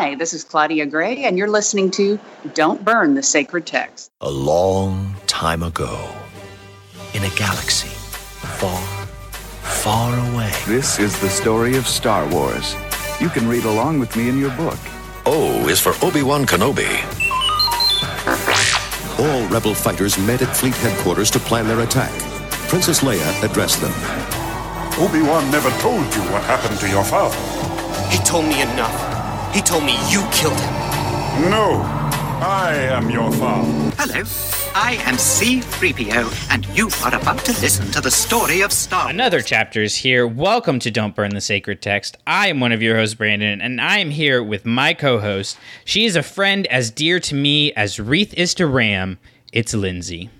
Hi, this is Claudia Gray, and you're listening to Don't Burn the Sacred Text. A long time ago, in a galaxy far, far away. This is the story of Star Wars. You can read along with me in your book. O is for Obi-Wan Kenobi. All rebel fighters met at fleet headquarters to plan their attack. Princess Leia addressed them. Obi-Wan never told you what happened to your father. He told me enough. He told me you killed him. No, I am your father. Hello, I am C3PO, and you are about to listen to the story of Star Wars. Another chapter is here. Welcome to Don't Burn the Sacred Text. I am one of your hosts, Brandon, and I am here with my co host. She is a friend as dear to me as Reath is to Ram. It's Lindsay.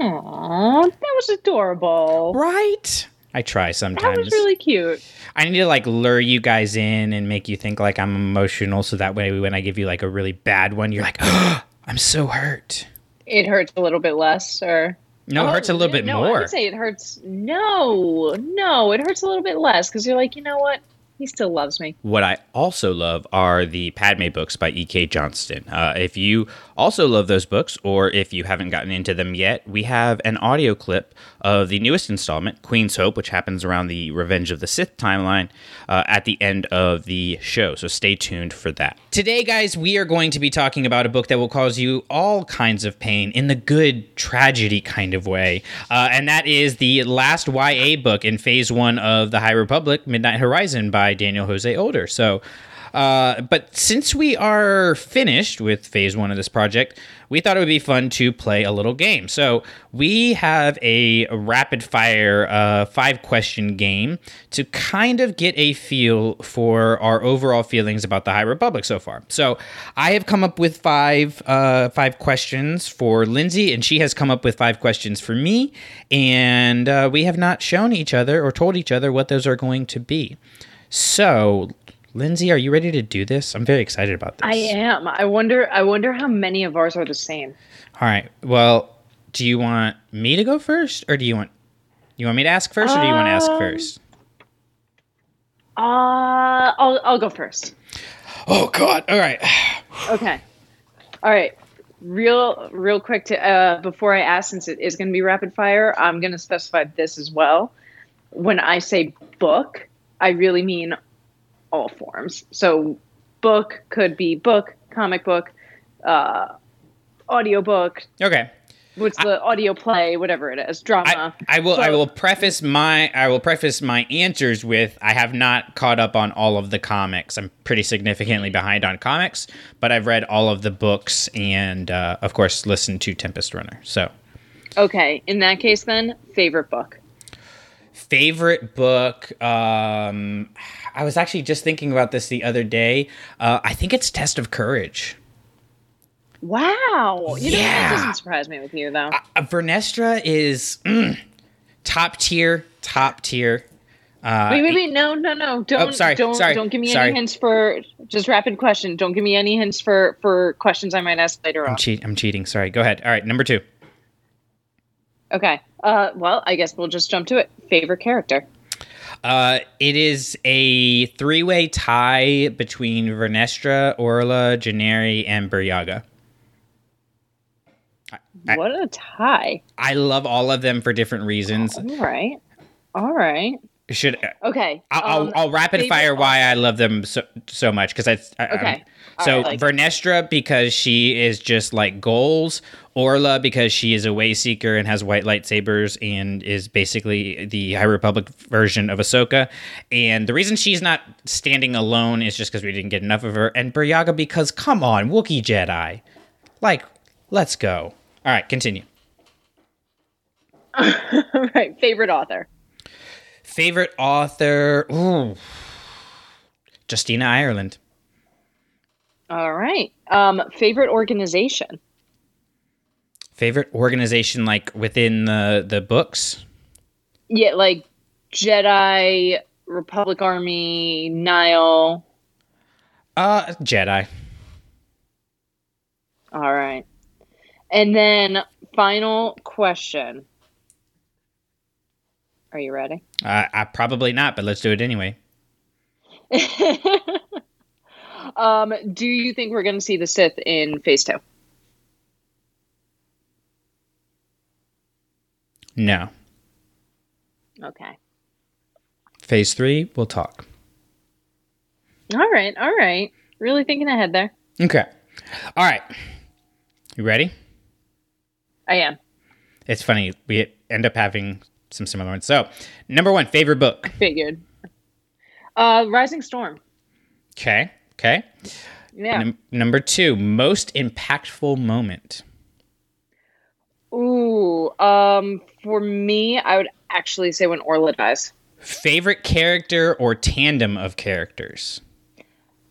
Aww, that was adorable. Right? I try sometimes. That was really cute. I need to like lure you guys in and make you think like I'm emotional so that way when I give you like a really bad one, you're like, oh, I'm so hurt. It hurts a little bit less, or no, it oh, hurts a little bit no, more. I would say it hurts. No, no, it hurts a little bit less because you're like, you know what? He still loves me. What I also love are the Padme books by E.K. Johnston. Uh, if you also love those books, or if you haven't gotten into them yet, we have an audio clip of the newest installment, Queen's Hope, which happens around the Revenge of the Sith timeline uh, at the end of the show. So stay tuned for that. Today, guys, we are going to be talking about a book that will cause you all kinds of pain in the good tragedy kind of way. Uh, and that is the last YA book in phase one of The High Republic, Midnight Horizon by Daniel Jose Older. So, uh, but since we are finished with phase one of this project, we thought it would be fun to play a little game. So we have a rapid fire uh, five question game to kind of get a feel for our overall feelings about the High Republic so far. So I have come up with five uh, five questions for Lindsay, and she has come up with five questions for me, and uh, we have not shown each other or told each other what those are going to be. So Lindsay, are you ready to do this? I'm very excited about this. I am. I wonder. I wonder how many of ours are the same. All right. Well, do you want me to go first, or do you want you want me to ask first, or do you want to ask Um, first? Uh, I'll I'll go first. Oh God! All right. Okay. All right. Real real quick to uh, before I ask, since it is going to be rapid fire, I'm going to specify this as well. When I say book, I really mean all forms. So book could be book, comic book, uh, audio book, Okay. what's the audio play, whatever it is, drama. I will. I will preface my. I will preface my answers with. I have not caught up on all of the comics. I'm pretty significantly behind on comics, but I've read all of the books and, uh, of course, listened to Tempest Runner. So, Okay, in that case, then favorite book. Favorite book. Um, I was actually just thinking about this the other day. Uh, I think it's Test of Courage. Wow, you know Yeah. that doesn't surprise me with you though. Uh, Vernestra is mm, top tier, top tier. Uh, wait, wait, wait! No, no, no! Don't, sorry, don't, sorry, don't give me sorry. any hints for just rapid question. Don't give me any hints for for questions I might ask later I'm, on. cheat, I'm cheating. Sorry. Go ahead. All right, number two. Okay. Uh, well, I guess we'll just jump to it. Favorite character. Uh, it is a three-way tie between Vernestra, Orla, Jareni, and Burryaga. I- what a tie! I love all of them for different reasons. All right, all right. Should Okay. I'll, um, I'll, I'll rapid fire why I love them so so much because I, I Okay. All so right, like- Vernestra because she is just like goals. Orla because she is a way seeker and has white lightsabers and is basically the High Republic version of Ahsoka. And the reason she's not standing alone is just because we didn't get enough of her. And Burryaga because come on, Wookiee Jedi, like let's go. All right, continue. All right. Favorite author. Favorite author? Ooh, Justina Ireland. All right. Um, favorite organization. Favorite organization like within the the books? Yeah, like Jedi, Republic Army, Nihil. Uh Jedi. All right. And then final question. Are you ready? Uh, I probably not, but let's do it anyway. Um, do you think we're going to see the Sith in Phase Two? No. Okay. Phase three, we'll talk. All right. All right. Really thinking ahead there. Okay. All right. You ready? I am. It's funny. We end up having some similar ones. So, number one, favorite book. I Figured. Uh, Rising Storm. Okay. Okay. Yeah. Num- number two, most impactful moment. Ooh. Um. For me, I would actually say when Orla dies. Favorite character or tandem of characters.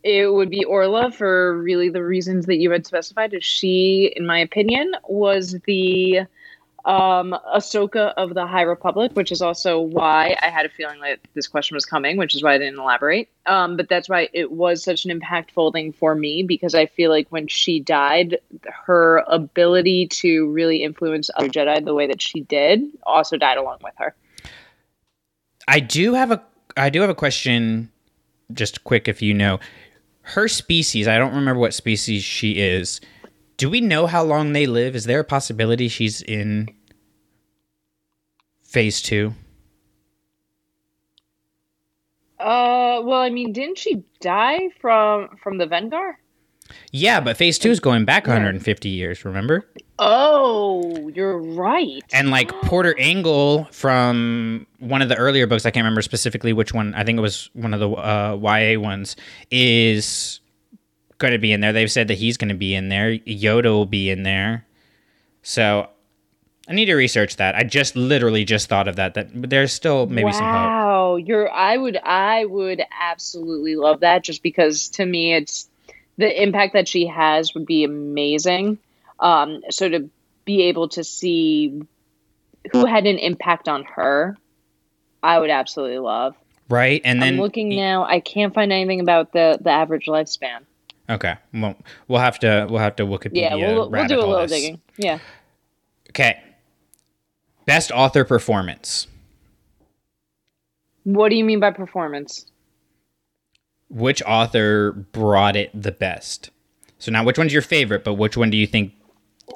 It would be Orla for really the reasons that you had specified. She, in my opinion, was the um, Ahsoka of the High Republic, which is also why I had a feeling that this question was coming, which is why I didn't elaborate. Um, but that's why it was such an impactful thing for me because I feel like when she died, her ability to really influence other Jedi the way that she did also died along with her. I do have a I do have a question just quick if you know her species, I don't remember what species she is. Do we know how long they live? Is there a possibility she's in phase 2? Uh, well, I mean, didn't she die from from the Vengar? Yeah, but phase 2 is going back 150 years, remember? Oh, you're right. And like Porter Engle from one of the earlier books, I can't remember specifically which one. I think it was one of the uh, YA ones. Is going to be in there. They've said that he's going to be in there. Yoda will be in there. So I need to research that. I just literally just thought of that. That there's still maybe wow. some hope. Wow, you're. I would. I would absolutely love that. Just because to me, it's the impact that she has would be amazing. Um, so to be able to see who had an impact on her, I would absolutely love. Right, and then I'm looking now. I can't find anything about the the average lifespan. Okay, well, we'll have to we'll have to Wikipedia. Yeah, we'll, we'll do a little this. digging. Yeah. Okay. Best author performance. What do you mean by performance? Which author brought it the best? So now, which one's your favorite? But which one do you think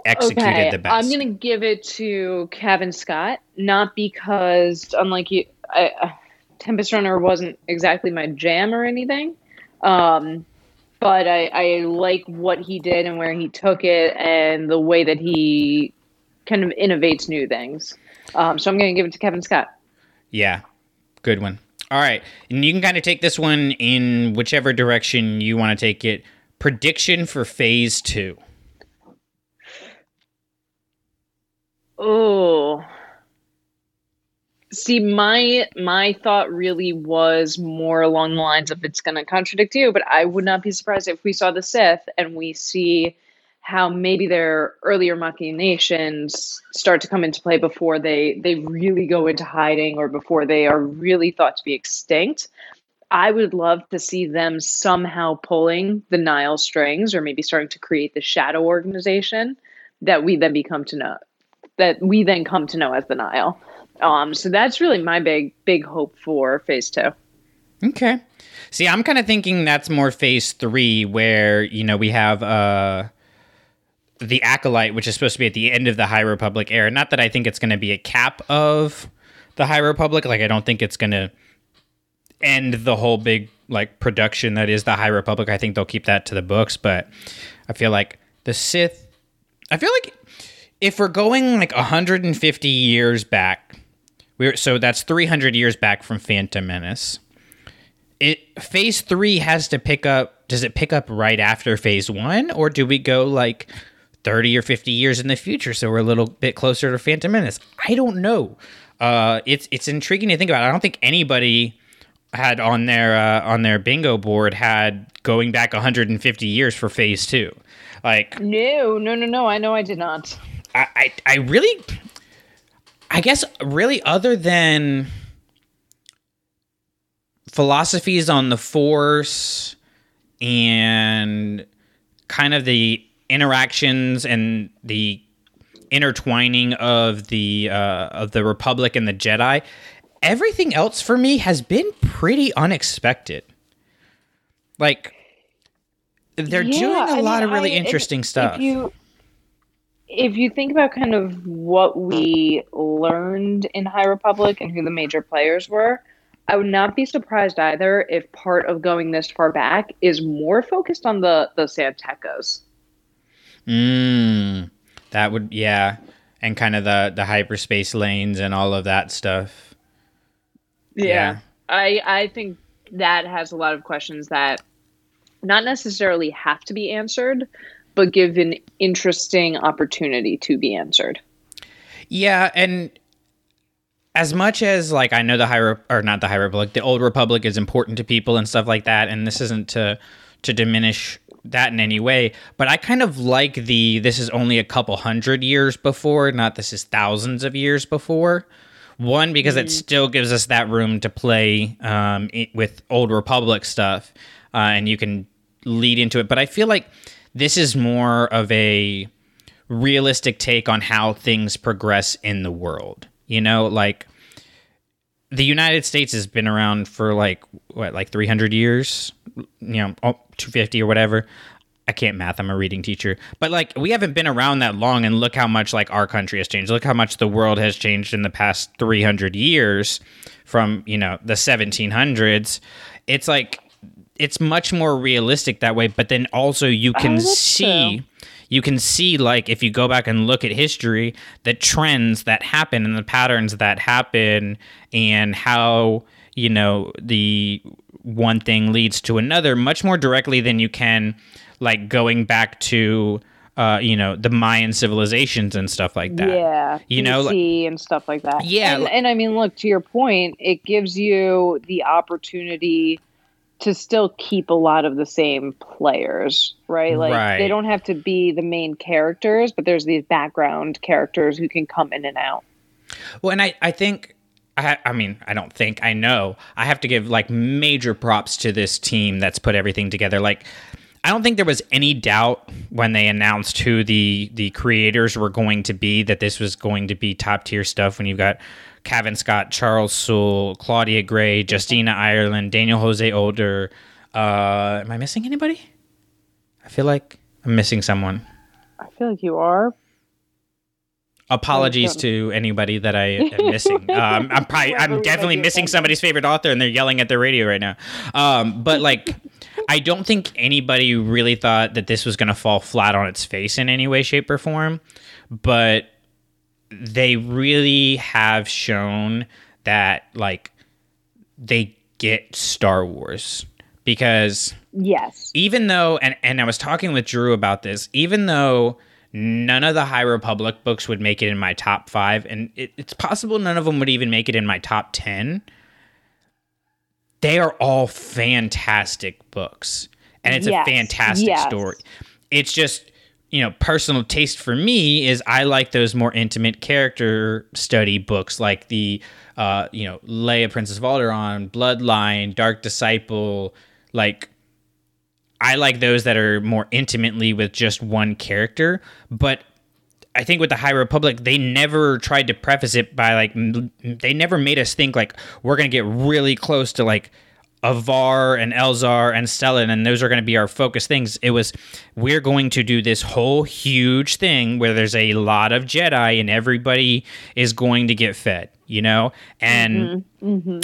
executed okay, the best? I'm gonna give it to Cavan Scott, not because unlike you, I, uh, Tempest Runner wasn't exactly my jam or anything. Um, but I, I like what he did and where he took it and the way that he kind of innovates new things. Um, so I'm going to give it to Cavan Scott. Yeah, good one. All right, and you can kind of take this one in whichever direction you want to take it. Prediction for Phase Two. Oh, see my my thought really was more along the lines of it's going to contradict you but i would not be surprised if we saw the sith and we see how maybe their earlier machinations start to come into play before they they really go into hiding or before they are really thought to be extinct i would love to see them somehow pulling the nihil strings or maybe starting to create the shadow organization that we then become to know that we then come to know as the nihil um, so that's really my big big hope for phase two. Okay. See, I'm kind of thinking that's more phase three, where you know we have uh the acolyte, which is supposed to be at the end of the High Republic era. Not that I think it's going to be a cap of the High Republic. Like I don't think it's going to end the whole big like production that is the High Republic. I think they'll keep that to the books, but I feel like the Sith. I feel like if we're going like 150 years back we're, so that's 300 years back from Phantom Menace. It phase three has to pick up. Does it pick up right after phase one, or do we go like 30 or 50 years in the future so we're a little bit closer to Phantom Menace? I don't know. Uh, it's it's intriguing to think about. I don't think anybody had on their uh, on their bingo board had going back 150 years for phase two. Like no, no, no, no. I know I did not. I, I, I really I guess really other than philosophies on the force and kind of the interactions and the intertwining of the uh, of the republic and the jedi everything else for me has been pretty unexpected like they're Yeah, doing a I lot mean, of really I- if- interesting stuff. If you if you think about kind of what we learned in High Republic and who the major players were, I would not be surprised either if part of going this far back is more focused on the the San Tekkas. Mm, that would yeah, and kind of the the hyperspace lanes and all of that stuff. Yeah. I I think that has a lot of questions that not necessarily have to be answered, but give an interesting opportunity to be answered. Yeah, and as much as like I know the high Re- or not the high republic, the old republic is important to people and stuff like that, and this isn't to to diminish that in any way, but I kind of like the this is only a couple hundred years before, not this is thousands of years before. One because it still gives us that room to play um, with old republic stuff, uh, and you can lead into it. But I feel like this is more of a realistic take on how things progress in the world. You know, like the United States has been around for like what, like 300 years, you know, oh, 250 or whatever. I can't math. I'm a reading teacher. But like we haven't been around that long and look how much like our country has changed. Look how much the world has changed in the past 300 years from, you know, the 1700s. It's like it's much more realistic that way, but then also you oh, can that's see true. You can see like if you go back and look at history the trends that happen and the patterns that happen and how you know the one thing leads to another much more directly than you can like going back to uh you know the mayan civilizations and stuff like that Yeah, You know, like- and stuff like that. Yeah, and, and I mean, look to your point, it gives you the opportunity to still keep a lot of the same players, right? Like Right. they don't have to be the main characters, but there's these background characters who can come in and out. Well, and I, I think, I, I mean, I don't think, I know, I have to give like major props to this team that's put everything together. Like, I don't think there was any doubt when they announced who the the creators were going to be that this was going to be top tier stuff. When you've got Cavan Scott, Charles Soule, Claudia Gray, Justina Ireland, Daniel Jose Older. Uh, am I missing anybody? I feel like I'm missing someone. I feel like you are. apologies to anybody that I am missing. Um, I'm probably, I'm definitely missing somebody's favorite author, and they're yelling at their radio right now. Um, but like, I don't think anybody really thought that this was going to fall flat on its face in any way, shape, or form. But they really have shown that like they get Star Wars because Yes. even though and, and i was talking with drew about this even though none of the high republic books would make it in my top five and it, it's possible none of them would even make it in my top 10 they are all fantastic books and it's Yes, a fantastic yes. story it's just you know personal taste for me is i like those more intimate character study books like the uh you know leia princess of alderaan bloodline dark disciple. Like I like those that are more intimately with just one character, but I think with the High Republic, they never tried to preface it by like they never made us think like we're gonna get really close to like Avar and Elzar and Stellan, and those are going to be our focus things. It was we're going to do this whole huge thing where there's a lot of Jedi and everybody is going to get fed, you know? And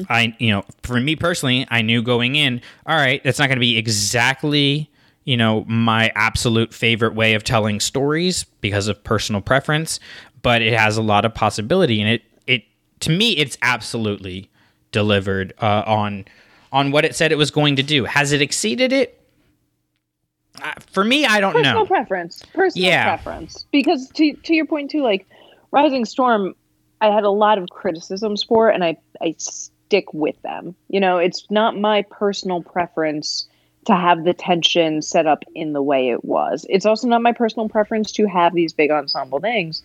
I, you know, for me personally, I knew going in, all right, that's not going to be exactly, you know, my absolute favorite way of telling stories because of personal preference, but it has a lot of possibility, and it, it to me, it's absolutely delivered uh, on on what it said it was going to do. Has it exceeded it? Uh, for me, I don't Personal know. Personal preference. Personal Yeah. preference. Because to to your point too, like Rising Storm, I had a lot of criticisms for, and I I stick with them. You know, it's not my personal preference to have the tension set up in the way it was. It's also not my personal preference to have these big ensemble things.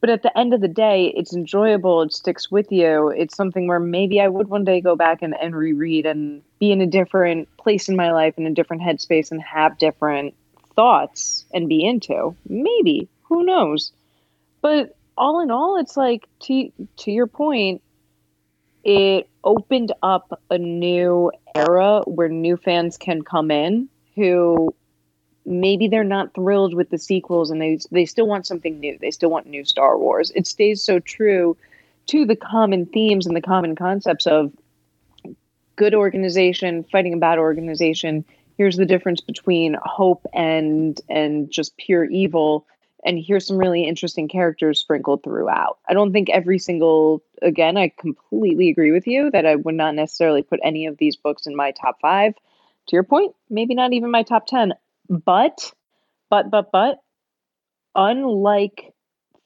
But at the end of the day, it's enjoyable. It sticks with you. It's something where maybe I would one day go back and, and reread and be in a different place in my life, in a different headspace, and have different thoughts and be into. Maybe. Who knows? But all in all, it's like, to, to your point, it opened up a new era where new fans can come in who maybe they're not thrilled with the sequels and they they still want something new. They still want new Star Wars. It stays so true to the common themes and the common concepts of good organization fighting a bad organization. Here's the difference between hope and and just pure evil and here's some really interesting characters sprinkled throughout. I don't think every single again, I completely agree with you that I would not necessarily put any of these books in my top 5. To your point, maybe not even my top 10. But but but but unlike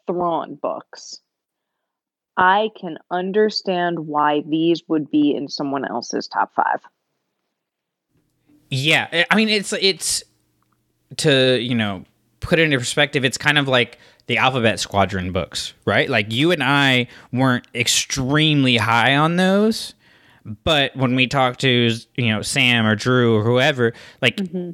Thrawn books, I can understand why these would be in someone else's top 5. Yeah, I mean it's it's to, you know, put it into perspective, it's kind of like the Alphabet Squadron books, right? Like you and I weren't extremely high on those, but when we talk to you know Sam or Drew or whoever, like mm-hmm.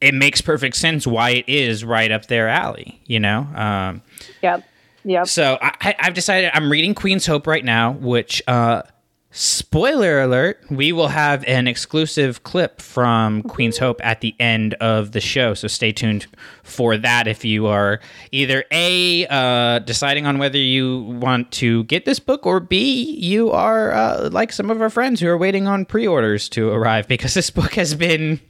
It makes perfect sense why it is right up their alley. You know. Um, yep. Yep. So I, have decided I'm reading Queen's Hope right now, which. Uh, Spoiler alert, we will have an exclusive clip from Queen's Hope at the end of the show. So stay tuned for that if you are either A, uh, deciding on whether you want to get this book, or B, you are uh, like some of our friends who are waiting on pre orders to arrive because this book has been.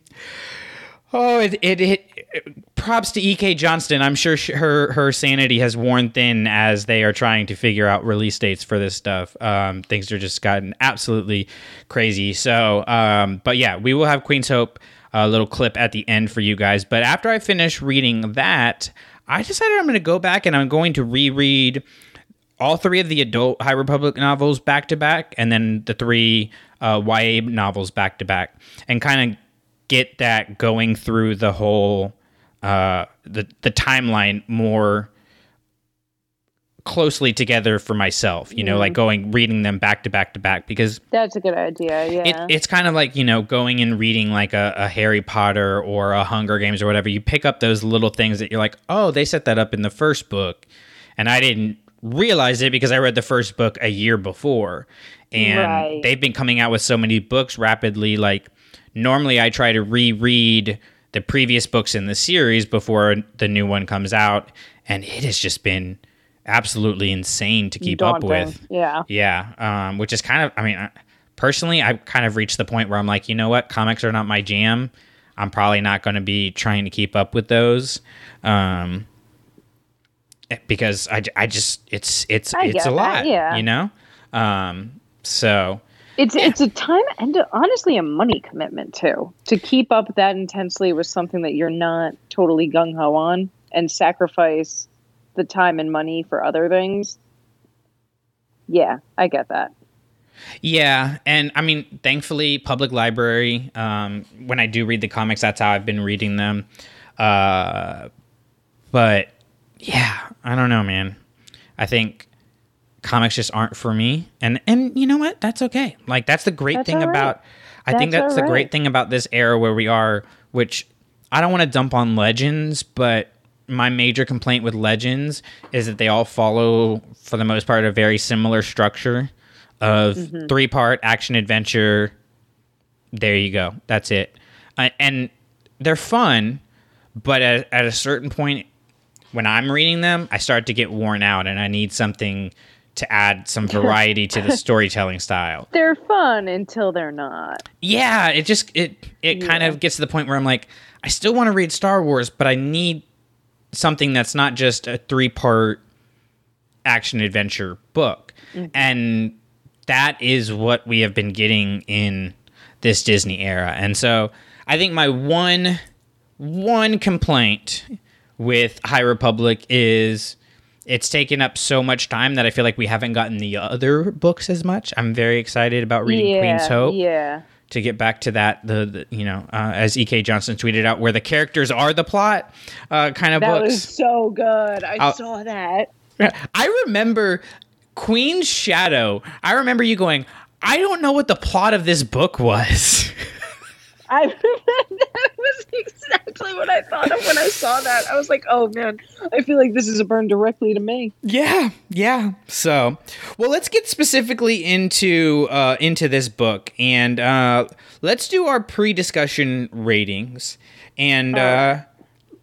Oh, it, it, it, props to E.K. Johnston. I'm sure her her sanity has worn thin as they are trying to figure out release dates for this stuff. Um, things are just gotten absolutely crazy. So, um, but yeah, we will have Queen's Hope a little clip at the end for you guys. But after I finish reading that, I decided I'm going to go back and I'm going to reread all three of the adult High Republic novels back to back, and then the three uh, YA novels back to back, and kind of get that going through the whole uh, the the timeline more closely together for myself you know mm. like going reading them back to back to back because that's a good idea yeah it, it's kind of like you know going and reading like a, a, harry potter or a hunger games or whatever you pick up those little things that you're like oh they set that up in the first book and i didn't realize it because i read the first book a year before and right. they've been coming out with so many books rapidly like normally I try to reread the previous books in the series before the new one comes out, and it has just been absolutely insane to keep Daunting. up with. Yeah. Yeah. Um, which is kind of, I mean, personally, I've kind of reached the point where I'm like, you know what? Comics are not my jam. I'm probably not going to be trying to keep up with those. Um, because I, I just, it's, it's, I it's a lot, that, yeah. you know? Um, so it's yeah. it's a time and honestly a money commitment too. To keep up that intensely with something that you're not totally gung ho on and sacrifice the time and money for other things. Yeah, I get that. Yeah, and I mean, thankfully, public library. Um, when I do read the comics, that's how I've been reading them. Uh, but yeah, I don't know, man. I think comics just aren't for me. And and you know what? That's okay. Like that's the great that's thing right. about I that's think that's the right. great thing about this era where we are, which I don't want to dump on Legends, but my major complaint with Legends is that they all follow for the most part a very similar structure of mm-hmm. three-part action adventure. There you go. That's it. Uh, and they're fun, but at, at a certain point when I'm reading them, I start to get worn out and I need something to add some variety to the storytelling style. They're fun until they're not. Yeah, it just it it yeah. kind of gets to the point where I'm like, I still want to read Star Wars, but I need something that's not just a three part action adventure book. Mm-hmm. And that is what we have been getting in this Disney era. And so I think my one one complaint with High Republic is it's taken up so much time that I feel like we haven't gotten the other books as much. I'm very excited about reading yeah, Queen's Hope. Yeah. To get back to that, the, the you know, uh, as E.K. Johnston tweeted out, where the characters are the plot, uh, kind of that books. was so good. I I'll, saw that. I remember Queen's Shadow. I remember you going, I don't know what the plot of this book was. I that was exactly what I thought of when I saw that. I was like, "Oh man, I feel like this is a burn directly to me." Yeah, yeah. So, well, let's get specifically into uh, into this book, and uh, let's do our pre-discussion ratings. And uh,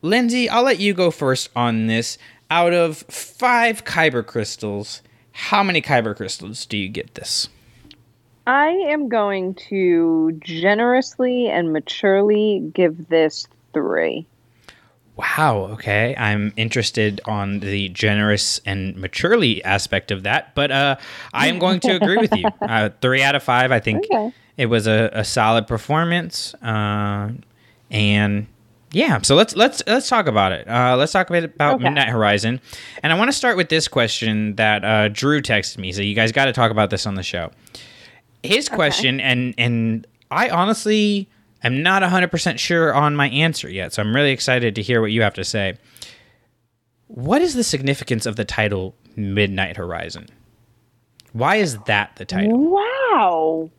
Lindsay, I'll let you go first on this. Out of five kyber crystals, how many kyber crystals do you get this? I am going to generously and maturely give this three. Wow. Okay, I'm interested on the generous and maturely aspect of that, but uh, I am going to agree with you. Uh, three out of five. I think Okay. it was a, a solid performance, uh, and yeah. So let's let's let's talk about it. Uh, let's talk a bit about Okay. Midnight Horizon, and I want to start with this question that uh, Drew texted me. So you guys got to talk about this on the show. His question, and and I honestly am not 100% sure on my answer yet, so I'm really excited to hear what you have to say. What is the significance of the title Midnight Horizon? Why is that the title? Wow.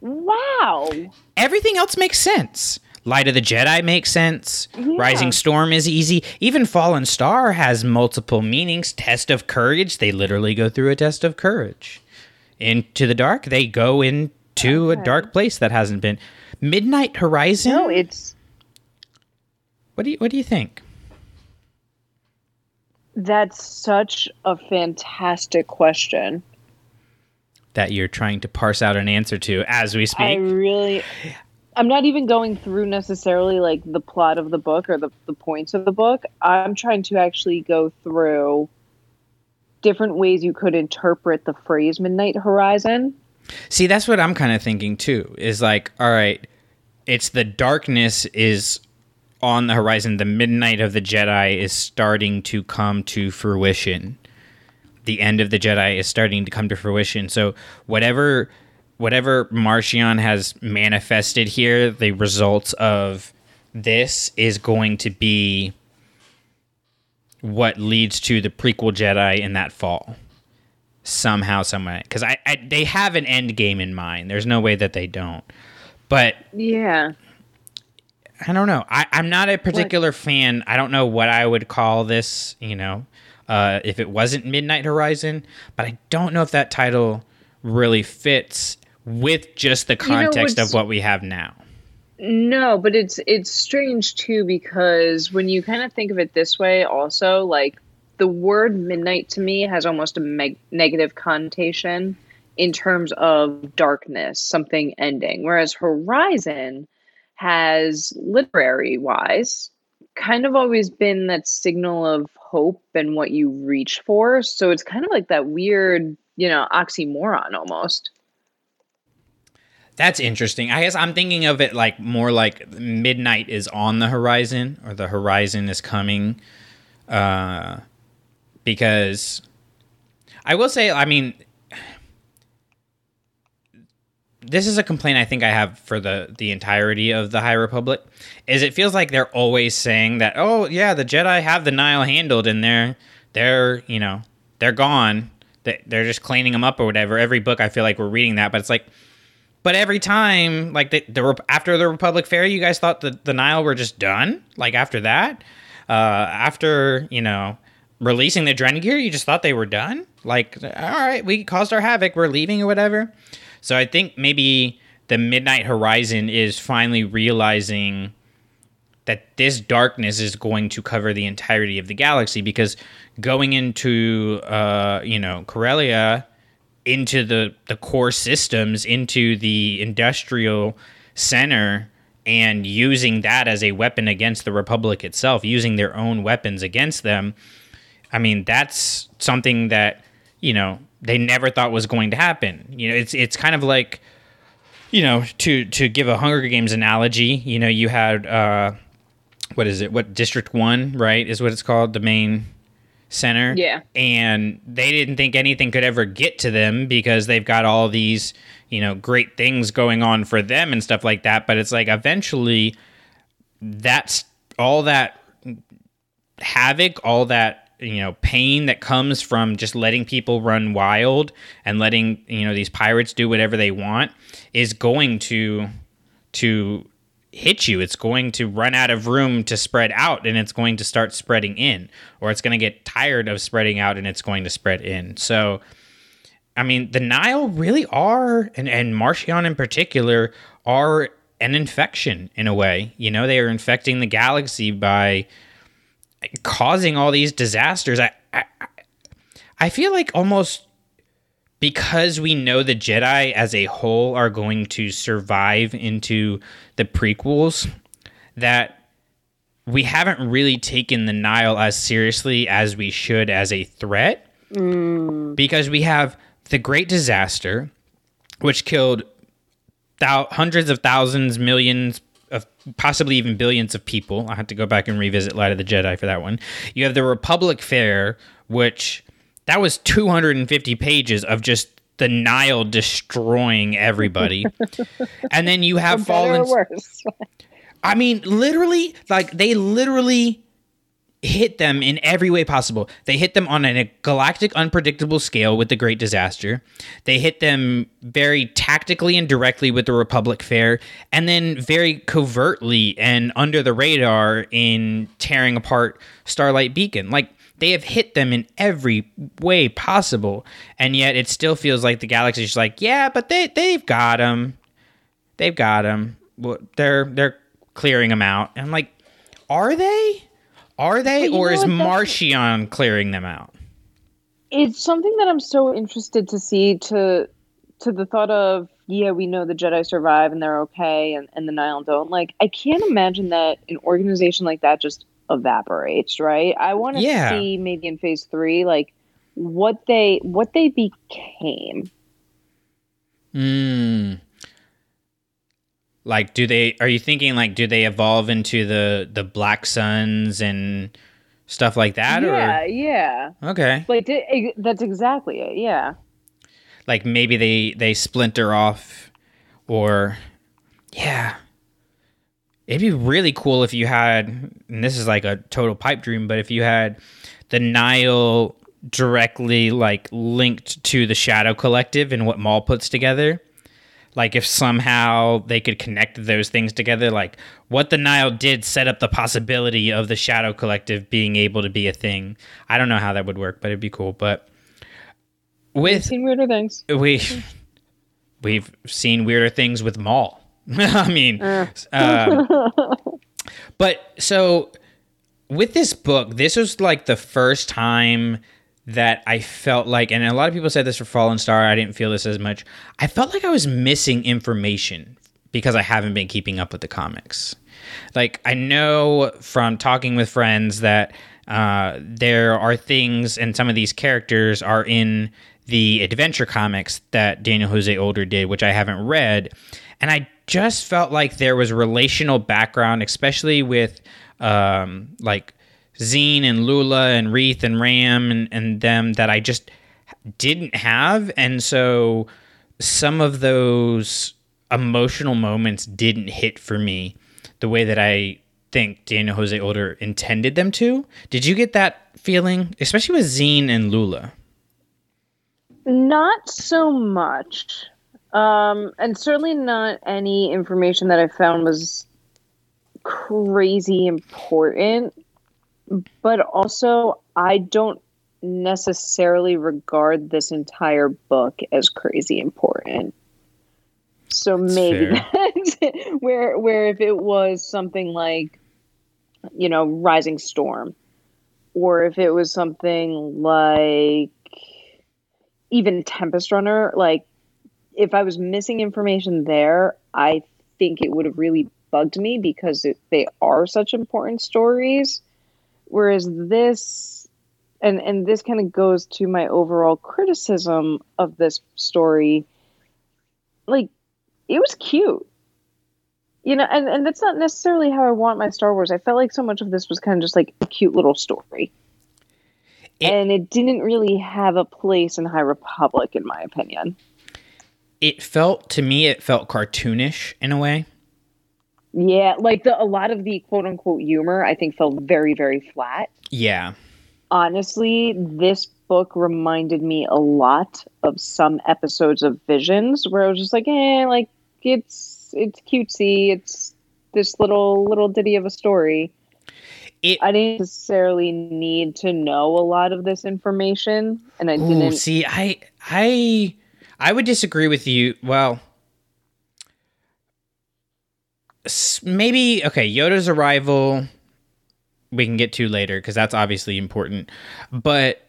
Wow. Everything else makes sense. Light of the Jedi makes sense. Rising Storm is easy. Even Fallen Star has multiple meanings. Test of Courage, they literally go through a test of courage. Into the dark, they go into a dark place that hasn't been. Midnight Horizon? No, it's What do you what do you think? that's such a fantastic question. That you're trying to parse out an answer to as we speak. I really, I'm not even going through necessarily like the plot of the book or the, the points of the book. I'm trying to actually go through different ways you could interpret the phrase midnight horizon. See, that's what I'm kind of thinking too. Is like, all right, it's the darkness is on the horizon. The midnight of the Jedi is starting to come to fruition. The end of the Jedi is starting to come to fruition. So whatever whatever Marchion has manifested here, the results of this is going to be what leads to the prequel Jedi in that fall somehow, some way. Because I, I, they have an end game in mind. There's no way that they don't. But Yeah. I don't know. I, I'm not a particular fan. I don't know what I would call this. You know, uh, if it wasn't Midnight Horizon, but I don't know if that title really fits with just the know, context what's- of what we have now. No, but it's it's strange too because when you kind of think of it this way, also like the word midnight to me has almost a meg- negative connotation in terms of darkness, something ending, whereas horizon has literary wise kind of always been that signal of hope and what you reach for. So it's kind of like that weird, you know, oxymoron almost. That's interesting. I guess I'm thinking of it like more like midnight is on the horizon or the horizon is coming. Uh, because I will say, I mean, this is a complaint I think I have for the the entirety of the High Republic is it feels like they're always saying that oh yeah the Jedi have the Nihil handled and they're they're you know they're gone They- they're just cleaning them up or whatever every book I feel like we're reading that but it's like but every time like the, the after the Republic Fair you guys thought the the Nihil were just done? Like after that? Uh after you know releasing the Drengir you just thought they were done? Like all right we caused our havoc we're leaving or whatever. So I think maybe the Midnight Horizon is finally realizing that this darkness is going to cover the entirety of the galaxy because going into uh, you know Corellia into the the core systems into the industrial center and using that as a weapon against the republic itself using their own weapons against them I mean, that's something that you know they never thought was going to happen. You know, it's it's kind of like you know to to give a Hunger Games analogy. You know, you had uh, what is it? What District One, right? Is what it's called, the main center. Yeah. And they didn't think anything could ever get to them because they've got all these you know great things going on for them and stuff like that. But it's like eventually that's all that havoc, all that you know pain that comes from just letting people run wild and letting you know these pirates do whatever they want is going to to hit you it's going to run out of room to spread out and it's going to start spreading in or it's going to get tired of spreading out and it's going to spread in so i mean the nihil really are and and marchion in particular are an infection in a way. You know, they are infecting the galaxy by causing all these disasters. I, I, I feel like almost because we know the Jedi as a whole are going to survive into the prequels, that we haven't really taken the Nihil as seriously as we should as a threat. Mm. Because we have the Great Disaster, which killed thou- hundreds of thousands, millions of possibly even billions of people. I had to go back and revisit Light of the Jedi for that one. You have the Republic Fair, which that was 250 pages of just the Nihil destroying everybody. and then you have Fallen worse. I mean, literally, like they literally hit them in every way possible. They hit them on a galactic unpredictable scale with the Great Disaster. They hit them very tactically and directly with the Republic Fair, and then very covertly and under the radar in tearing apart Starlight Beacon. Like they have hit them in every way possible, and yet it still feels like the galaxy's just like, yeah, but they they've got them, they've got them. They're they're clearing them out. And I'm like, are they? Are they, or is Marchion clearing them out? it's something that I'm so interested to see to to the thought of yeah we know the Jedi survive and they're okay and, and the Nihil don't like I can't imagine that an organization like that just evaporates right I want to Yeah. see maybe in phase three like what they what they became Hmm. Like, do they? Are you thinking like, do they evolve into the the Black Suns and stuff like that? yeah Or yeah okay, like that's exactly it yeah like maybe they they splinter off, or yeah. It'd be really cool if you had, and this is like a total pipe dream, but if you had the Nihil directly like linked to the Shadow Collective and what Maul puts together. Like if somehow they could connect those things together, like what the Nihil did set up the possibility of the Shadow Collective being able to be a thing. I don't know how that would work, but it'd be cool. But with seen weirder things we we've seen weirder things with Maul. I mean, um, but so with this book, this was like the first time that I felt like, and a lot of people said this for Fallen Star. I didn't feel this as much. I felt like I was missing information because I haven't been keeping up with the comics. Like I know from talking with friends that uh, there are things, and some of these characters are in the adventure comics that Daniel Jose Older did, which I haven't read, and I just felt like there was relational background, especially with um, like Zeen and Lula and Reath and Ram and, and them that I just didn't have. And so some of those emotional moments didn't hit for me the way that I think Daniel Jose Older intended them to. Did you get that feeling, especially with Zeen and Lula? Not so much. Um, and certainly not any information that I found was crazy important. But also, I don't necessarily regard this entire book as crazy important. So maybe fair. that's where where if it was something like, you know, Rising Storm, or if it was something like even Tempest Runner, like if I was missing information there, I think it would have really bugged me because it, they are such important stories. Whereas this, and and this kind of goes to my overall criticism of this story, like it was cute. You know, and, and that's not necessarily how I want my Star Wars. I felt like so much of this was kind of just like a cute little story It- and it didn't really have a place in High Republic, in my opinion. It felt to me, it felt cartoonish in a way. Yeah, like the a lot of the quote unquote humor, I think, felt very, very flat. Yeah. Honestly, this book reminded me a lot of some episodes of Visions, where I was just like, eh, like it's it's cutesy, it's this little little ditty of a story. It, I didn't necessarily need to know a lot of this information, and I Ooh, didn't. see, I I I would disagree with you. Well, maybe okay, Yoda's arrival we can get to later because that's obviously important. But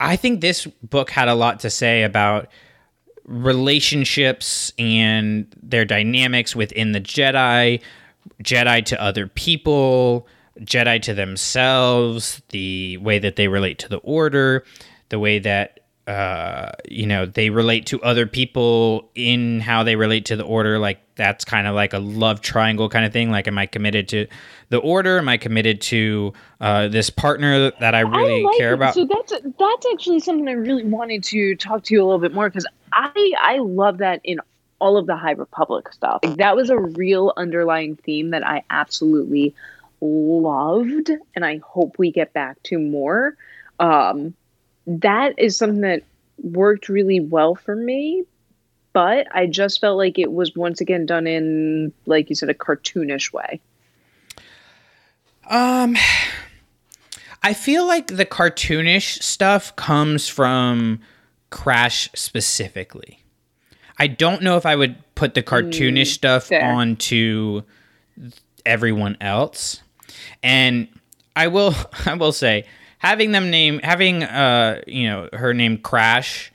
I think this book had a lot to say about relationships and their dynamics within the Jedi, Jedi to other people, Jedi to themselves, the way that they relate to the Order, the way that uh, you know they relate to other people in how they relate to the Order. Like that's kind of like a love triangle kind of thing. Like, am I committed to the Order? Am I committed to uh, this partner that I really like care it. about? So that's that's actually something I really wanted to talk to you a little bit more because I I love that in all of the High Republic stuff. Like, that was a real underlying theme that I absolutely loved, and I hope we get back to more. Um, that is something that worked really well for me, but I just felt like it was once again done in, like you said, a cartoonish way. Um, I feel like the cartoonish stuff comes from Crash specifically. I don't know if I would put the cartoonish stuff fair. onto everyone else. And I will I will say having them name having uh you know her name Crash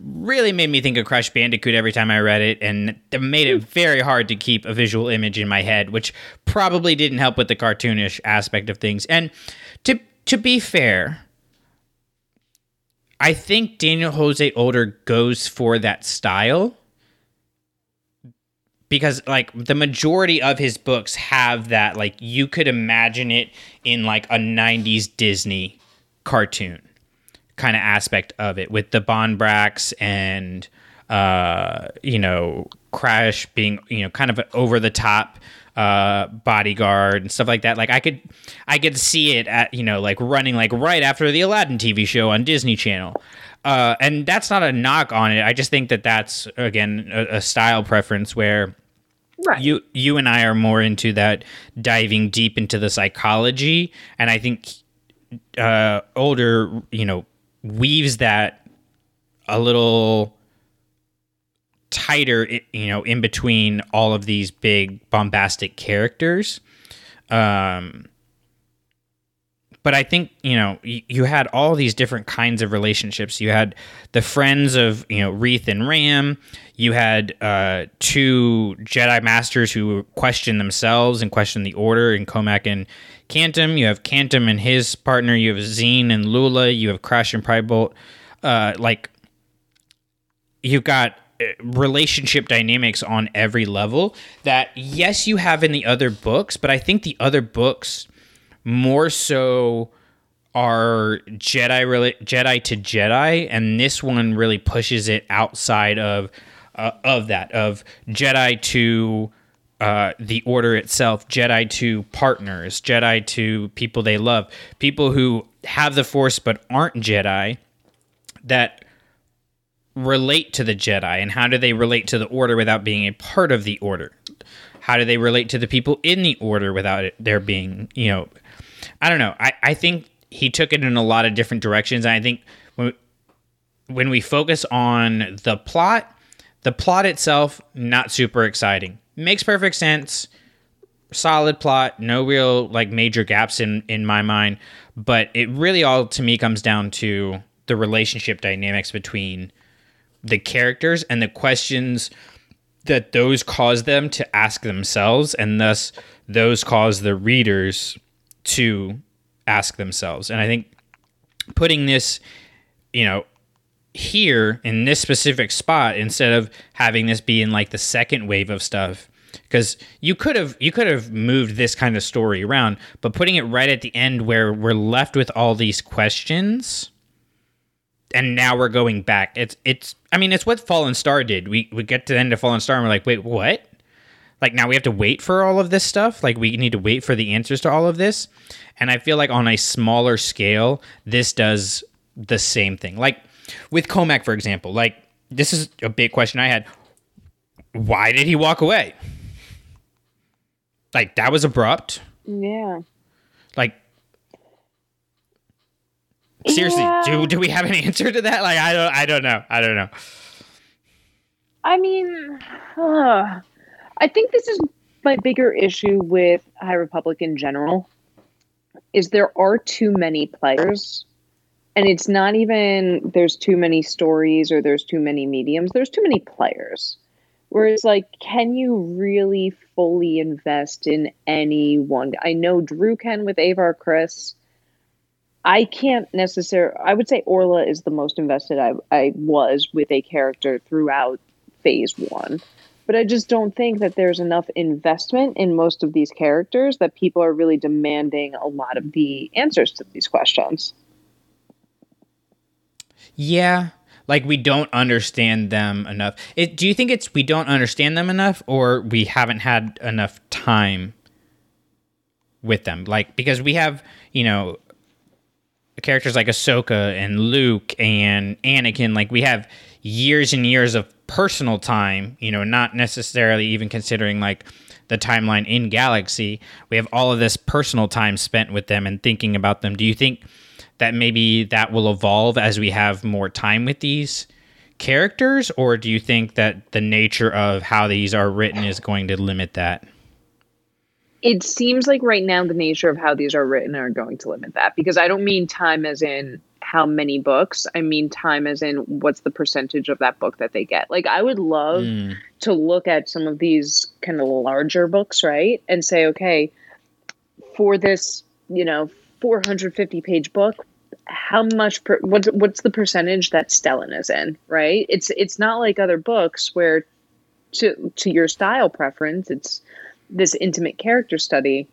really made me think of Crash Bandicoot every time I read it, and made it very hard to keep a visual image in my head, which probably didn't help with the cartoonish aspect of things. And to to be fair, I think Daniel Jose Older goes for that style because like the majority of his books have that like you could imagine it in like a 90s Disney cartoon kind of aspect of it with the Bond Brax and uh you know Crash being you know kind of over the top uh bodyguard and stuff like that. Like I could I could see it at you know like running like right after the Aladdin TV show on Disney Channel. Uh and that's not a knock on it. I just think that that's again a, a style preference where Right. you you and I are more into that diving deep into the psychology, and I think uh, older you know weaves that a little tighter, you know, in between all of these big bombastic characters. Um, but I think you know you, had all these different kinds of relationships. You had the friends of you know Reath and Ram. You had uh, two Jedi Masters who question themselves and question the Order in Cohmac and Kantam. You have Kantam and his partner. You have Zeen and Lula. You have Crash and Prybolt. Uh, like you've got uh, relationship dynamics on every level that yes you have in the other books but i think the other books more so are jedi jedi to jedi and this one really pushes it outside of uh, of that of jedi to uh, the order itself jedi to partners jedi to people they love people who have the force but aren't jedi that relate to the Jedi and how do they relate to the Order without being a part of the Order? How do they relate to the people in the Order without it there being, you know, I don't know. I, I think he took it in a lot of different directions. And I think when, when we focus on the plot, the plot itself, not super exciting. Makes perfect sense. Solid plot, no real like major gaps in in my mind, but it really all to me comes down to the relationship dynamics between the characters and the questions that those cause them to ask themselves and thus those cause the readers to ask themselves and i think putting this you know here in this specific spot instead of having this be in like the second wave of stuff. Because you could have you could have moved this kind of story around but putting it right at the end where we're left with all these questions and now we're going back. It's it's i mean it's what fallen star did. We we get to the end of fallen star and we're like wait what? Like now we have to wait for all of this stuff? Like we need to wait for the answers to all of this? And i feel like on a smaller scale this does the same thing. Like with cohmac for example like this is a big question i had. Why did he walk away? Like that was abrupt. Yeah. like seriously Yeah. do, do we have an answer to that? Like i don't i don't know. I don't know. I mean, uh, I think this is my bigger issue with High Republic in general is there are too many players and it's not even there's too many stories or there's too many mediums there's too many players. Whereas like can you really fully invest in any one i know drew can with avar Kriss. I can't necessarily i would say orla is the most invested i, I was with a character throughout phase one. But I just don't think that there's enough investment in most of these characters that people are really demanding a lot of the answers to these questions. Yeah, like we don't understand them enough. It, do you think it's we don't understand them enough, or we haven't had enough time with them? Like because we have, you know, characters like Ahsoka and Luke and Anakin. Like we have years and years of personal time. You know, not necessarily even considering like the timeline in Galaxy. We have all of this personal time spent with them and thinking about them. Do you think? That maybe that will evolve as we have more time with these characters? Or do you think that the nature of how these are written is going to limit that? It seems like right now the nature of how these are written are going to limit that. Because i don't mean time as in how many books. I mean time as in what's the percentage of that book that they get. Like i would love mm. to look at some of these kind of larger books right? And say okay for this you know 450 page book how much per, what's what's the percentage that Stellan is in right? It's it's not like other books where to to your style preference it's this intimate character study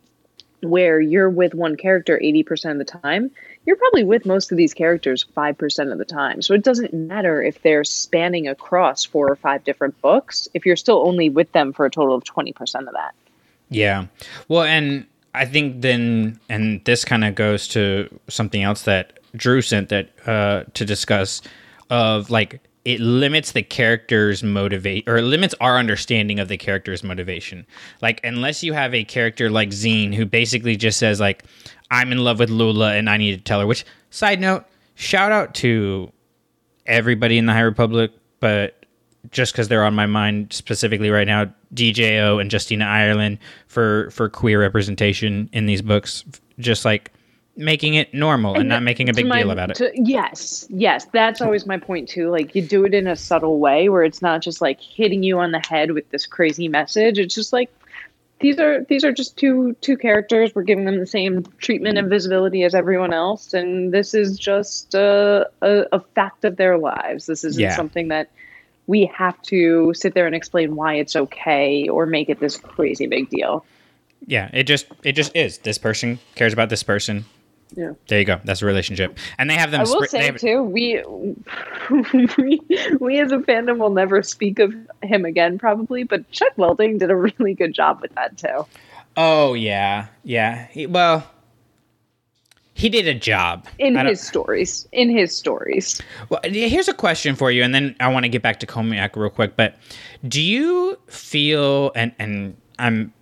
where you're with one character 80% of the time you're probably with most of these characters 5% of the time. So it doesn't matter if they're spanning across four or five different books if you're still only with them for a total of 20% of that. Yeah. Well and I think then, and this kind of goes to something else that Drew sent that uh, to discuss of like it limits the character's motivate or limits our understanding of the character's motivation. Like unless you have a character like Zeen who basically just says like I'm in love with Lula and I need to tell her. Which side note, shout out to everybody in the High Republic, but just because they're on my mind specifically right now, DJO and Justina Ireland for for queer representation in these books, just like making it normal and, and not making a big my, deal about it. To, yes, yes, that's always my point too. Like you do it in a subtle way where it's not just like hitting you on the head with this crazy message. It's just like these are these are just two two characters. We're giving them the same treatment and visibility as everyone else, and this is just a a, a fact of their lives. This isn't yeah. something that we have to sit there and explain why it's okay or make it this crazy big deal. Yeah, it just it just is. This person cares about this person. Yeah. There you go. That's a relationship, and they have them. I will say have, too. We, we we as a fandom will never speak of him again, probably. But Chuck Wendig did a really good job with that too. Oh yeah, yeah. He, well, he did a job in his stories. In his stories. Well, here's a question for you, and then I want to get back to Cohmac real quick. But do you feel and and I'm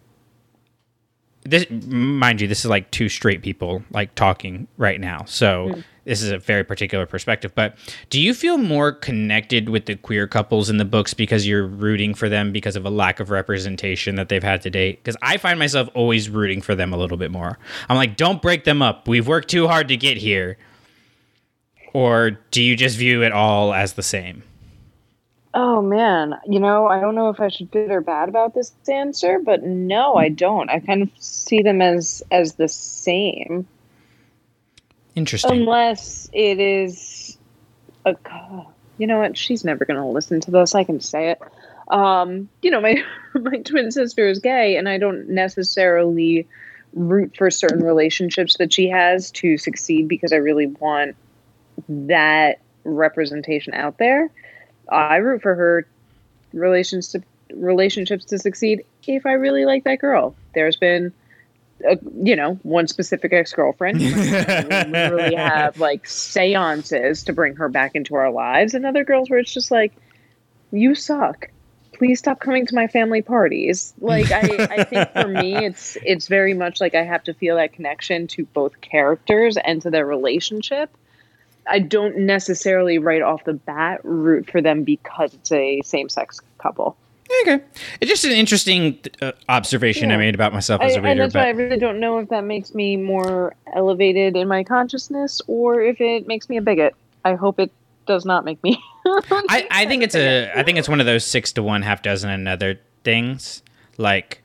this mind you, this is like two straight people like talking right now. So mm this is a very particular perspective. But do you feel more connected with the queer couples in the books because you're rooting for them because of a lack of representation that they've had to date? Because I find myself always rooting for them a little bit more. I'm like, don't break them up. We've worked too hard to get here. Or do you just view it all as the same? Oh man, you know, I don't know if I should good or bad about this answer, but no, I don't. I kind of see them as as the same. Interesting. Unless it is a, you know what? She's never going to listen to this. I can say it. Um, you know, my my twin sister is gay, and I don't necessarily root for certain relationships that she has to succeed because I really want that representation out there. I root for her relations to relationships to succeed if I really like that girl. There's been a, you know, one specific ex girlfriend. we literally have like seances to bring her back into our lives, and other girls where it's just like, you suck. Please stop coming to my family parties. Like I, I think for me, it's it's very much like I have to feel that connection to both characters and to their relationship. I don't necessarily right off the bat root for them because it's a same sex couple. Okay, it's just an interesting uh, observation I made about myself as a and reader. why I really don't know if that makes me more elevated in my consciousness or if it makes me a bigot. I hope it does not make me. I, I think it's a I think it's one of those six to one, half dozen another things. Like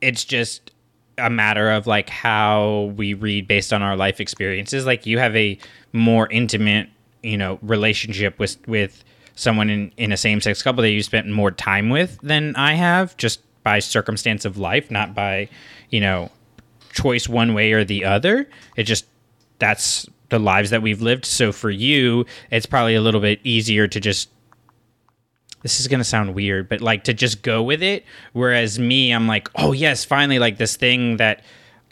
it's just a matter of like how we read based on our life experiences. Like you have a more intimate, you know, relationship with with someone in, in a same sex couple that you spent more time with than I have, just by circumstance of life, not by, you know, choice one way or the other. It just that's the lives that we've lived. So for you, it's probably a little bit easier to just this is going to sound weird, but like to just go with it. Whereas me, I'm like, oh, yes, finally, like this thing that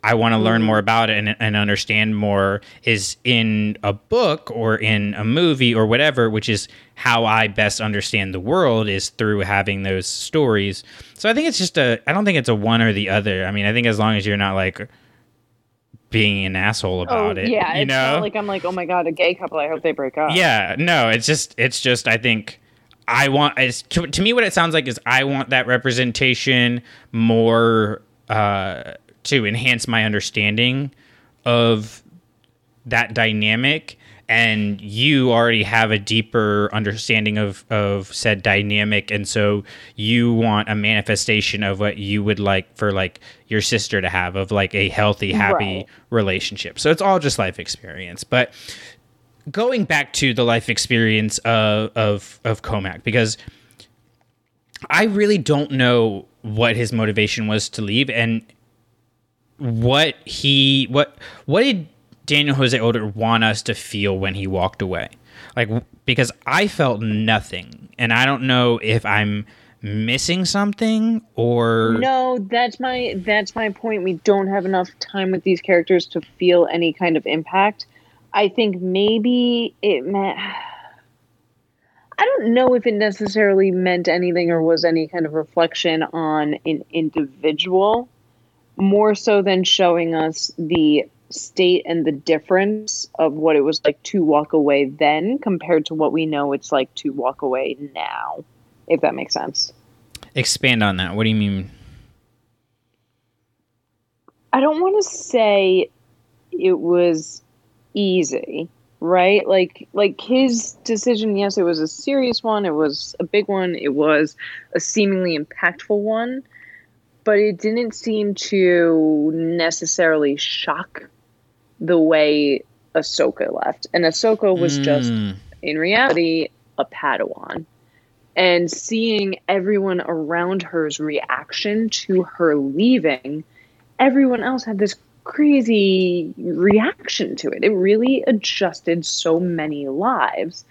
I want to learn more about it and, and understand more is in a book or in a movie or whatever, which is how I best understand the world is through having those stories. So I think it's just a, I don't think it's a one or the other. I mean, I think as long as you're not like being an asshole about oh, it, yeah, you it's know? not like I'm like, oh my god, a gay couple. I hope they break up. Yeah, no, it's just it's just I think I want it's, to, to me what it sounds like is I want that representation more uh to enhance my understanding of that dynamic and you already have a deeper understanding of of said dynamic and so you want a manifestation of what you would like for like your sister to have of like a healthy happy Right. relationship so it's all just life experience but going back to the life experience of of of Cohmac because I really don't know what his motivation was to leave and what he what what did Daniel Jose Older want us to feel when he walked away like because I felt nothing and I don't know if I'm missing something or No, that's my that's my point. We don't have enough time with these characters to feel any kind of impact. I think maybe it meant I don't know if it necessarily meant anything or was any kind of reflection on an individual more so than showing us the state and the difference of what it was like to walk away then compared to what we know it's like to walk away now if that makes sense. expand on that what do you mean I don't want to say it was easy, right? Like like his decision, yes, it was a serious one, it was a big one, it was a seemingly impactful one, but it didn't seem to necessarily shock the way Ahsoka left. And Ahsoka was just Mm. in reality a Padawan. And seeing everyone around her's reaction to her leaving, everyone else had this crazy reaction to it. It really adjusted so many lives.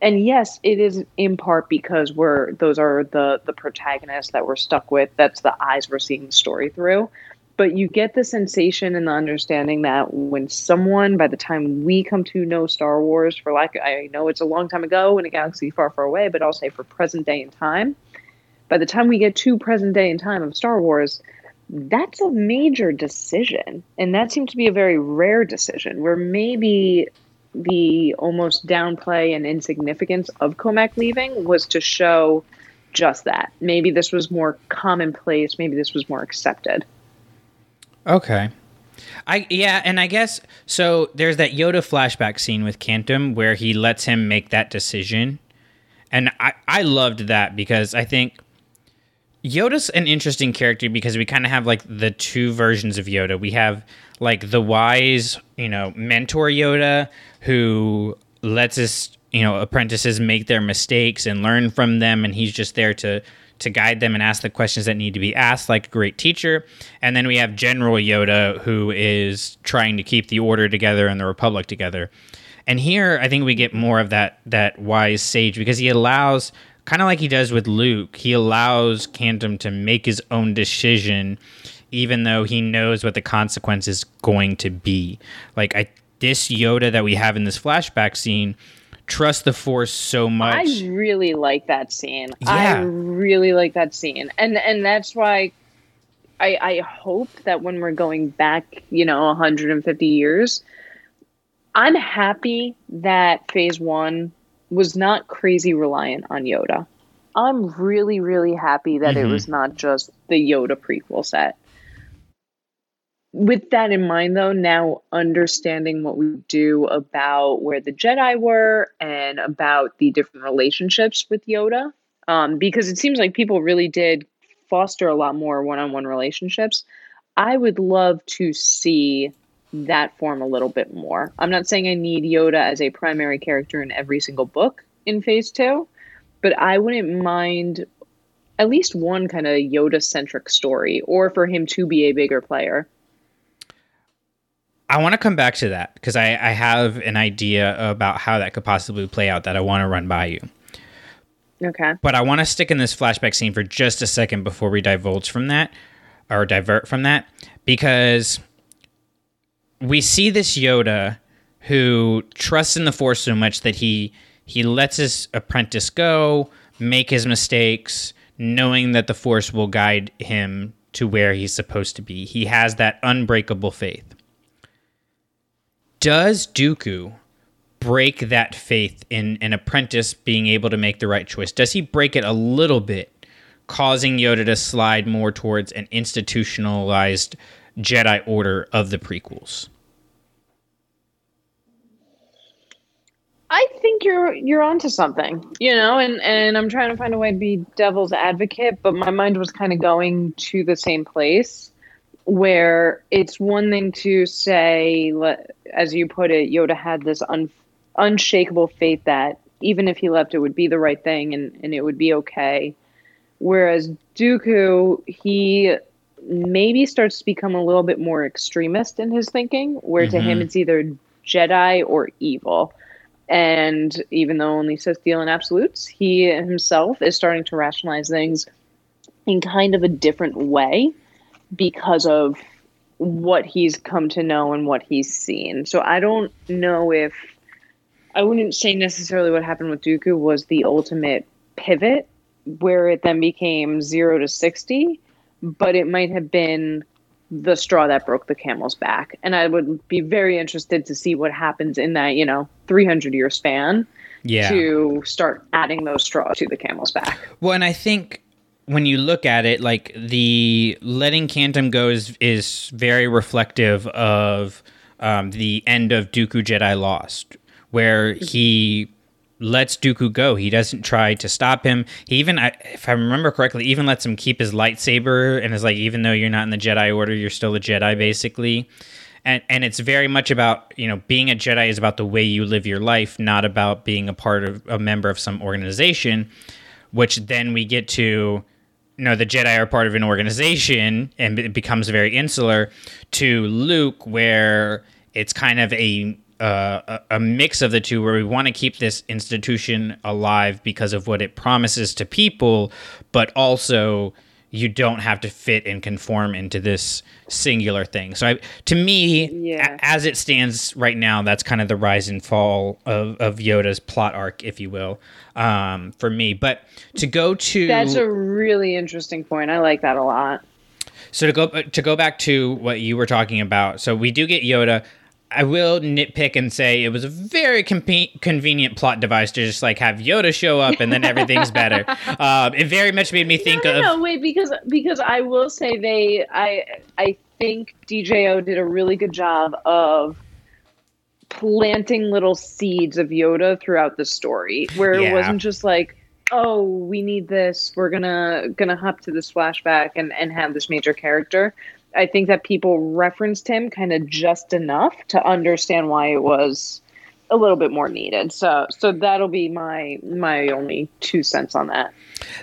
And yes, it is in part because we're those are the the protagonists that we're stuck with. That's the eyes we're seeing the story through. But you get the sensation and the understanding that when someone, by the time we come to know Star Wars, for like I know it's a long time ago in a galaxy far, far away, but I'll say for present day and time, by the time we get to present day and time of Star Wars, that's a major decision. And that seems to be a very rare decision where maybe the almost downplay and insignificance of Cohmac leaving was to show just that. Maybe this was more commonplace, maybe this was more accepted. Okay. I yeah, and I guess so there's that Yoda flashback scene with Kantam where he lets him make that decision. And I I loved that because I think Yoda's an interesting character because we kind of have like the two versions of Yoda. We have like the wise, you know, mentor Yoda who lets his, you know, apprentices make their mistakes and learn from them and he's just there to to guide them and ask the questions that need to be asked like a great teacher. And then we have General Yoda who is trying to keep the order together and the republic together. And here I think we get more of that that wise sage because he allows kind of like he does with Luke, he allows Kantam to make his own decision even though he knows what the consequence is going to be. Like I this Yoda that we have in this flashback scene trust the force so much. I really like that scene. Yeah. I really like that scene. And and that's why I I hope that when we're going back, you know, 150 years, I'm happy that phase 1 was not crazy reliant on Yoda. I'm really, really happy that it Mhm. was not just the Yoda prequel set. With that in mind, though, now understanding what we do about where the Jedi were and about the different relationships with Yoda, um, because it seems like people really did foster a lot more one on one relationships. I would love to see that form a little bit more. I'm not saying I need Yoda as a primary character in every single book in phase two, but I wouldn't mind at least one kind of Yoda centric story or for him to be a bigger player. I want to come back to that because I, I have an idea about how that could possibly play out that I want to run by you. Okay. But I want to stick in this flashback scene for just a second before we divulge from that or divert from that because we see this Yoda who trusts in the Force so much that he he lets his apprentice go, make his mistakes, knowing that the Force will guide him to where he's supposed to be. He has that unbreakable faith. Does Dooku break that faith in an apprentice being able to make the right choice? Does he break it a little bit, causing Yoda to slide more towards an institutionalized Jedi Order of the prequels? I think you're you're onto something, you know, and and I'm trying to find a way to be devil's advocate, but my mind was kind of going to the same place where it's one thing to say, as you put it, Yoda had this un, unshakable faith that even if he left, it would be the right thing and and it would be okay. Whereas Dooku, he maybe starts to become a little bit more extremist in his thinking, where to him Mhm. it's either Jedi or evil. And even though only Sith deal in absolutes, he himself is starting to rationalize things in kind of a different way because of what he's come to know and what he's seen. So I don't know if I wouldn't say necessarily what happened with Dooku was the ultimate pivot where it then became 0 to 60, but it might have been the straw that broke the camel's back. And I would be very interested to see what happens in that, you know, 300 year span Yeah. to start adding those straws to the camel's back. Well, and I think when you look at it, like the letting Kantam go is, is very reflective of um, the end of Dooku Jedi Lost, where he lets Dooku go. He doesn't try to stop him. He even, if I remember correctly, even lets him keep his lightsaber and is like, even though you're not in the Jedi Order, you're still a Jedi, basically. And, and it's very much about you know being a Jedi is about the way you live your life, not about being a part of a member of some organization which then we get to you know the jedi are part of an organization and it becomes very insular to luke where it's kind of a uh, a mix of the two where we want to keep this institution alive because of what it promises to people but also you don't have to fit and conform into this singular thing so I, to me Yeah. a- as it stands right now that's kind of the rise and fall of, of yoda's plot arc if you will um, for me but to go to That's a really interesting point. I like that a lot. so to go to go back to what you were talking about, so we do get Yoda. I will nitpick and say it was a very compe- convenient plot device to just like have Yoda show up and then everything's better. Um, it very much made me think no, no, of no, wait, because because I will say they, I I think DJO did a really good job of planting little seeds of Yoda throughout the story, where Yeah. it wasn't just like, oh, we need this, we're gonna gonna hop to this flashback and and have this major character. I think that people referenced him kind of just enough to understand why it was a little bit more needed. So so that'll be my my only two cents on that.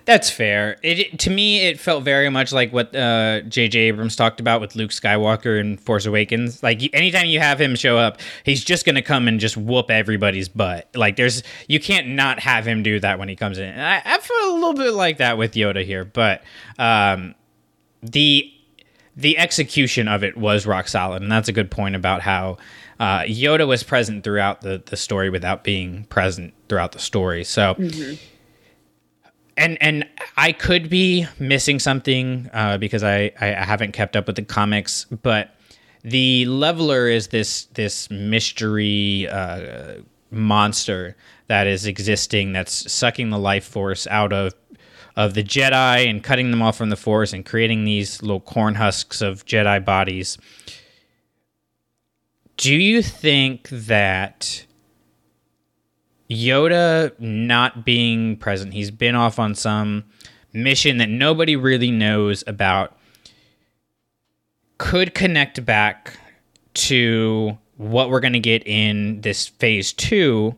That's fair. It, to me, it felt very much like what uh, J.J. Abrams talked about with Luke Skywalker in Force Awakens. Like anytime you have him show up, he's just gonna come and just whoop everybody's butt. Like there's you can't not have him do that when he comes in. And I, I feel a little bit like that with Yoda here, but um, the the execution of it was rock solid, and that's a good point about how uh, Yoda was present throughout the the story without being present throughout the story. So and and I could be missing something uh, because I, I I haven't kept up with the comics, but the leveler is this this mystery uh, monster that is existing that's sucking the life force out of of the Jedi and cutting them off from the Force and creating these little corn husks of Jedi bodies. Do you think that Yoda not being present, he's been off on some mission that nobody really knows about, could connect back to what we're going to get in this phase two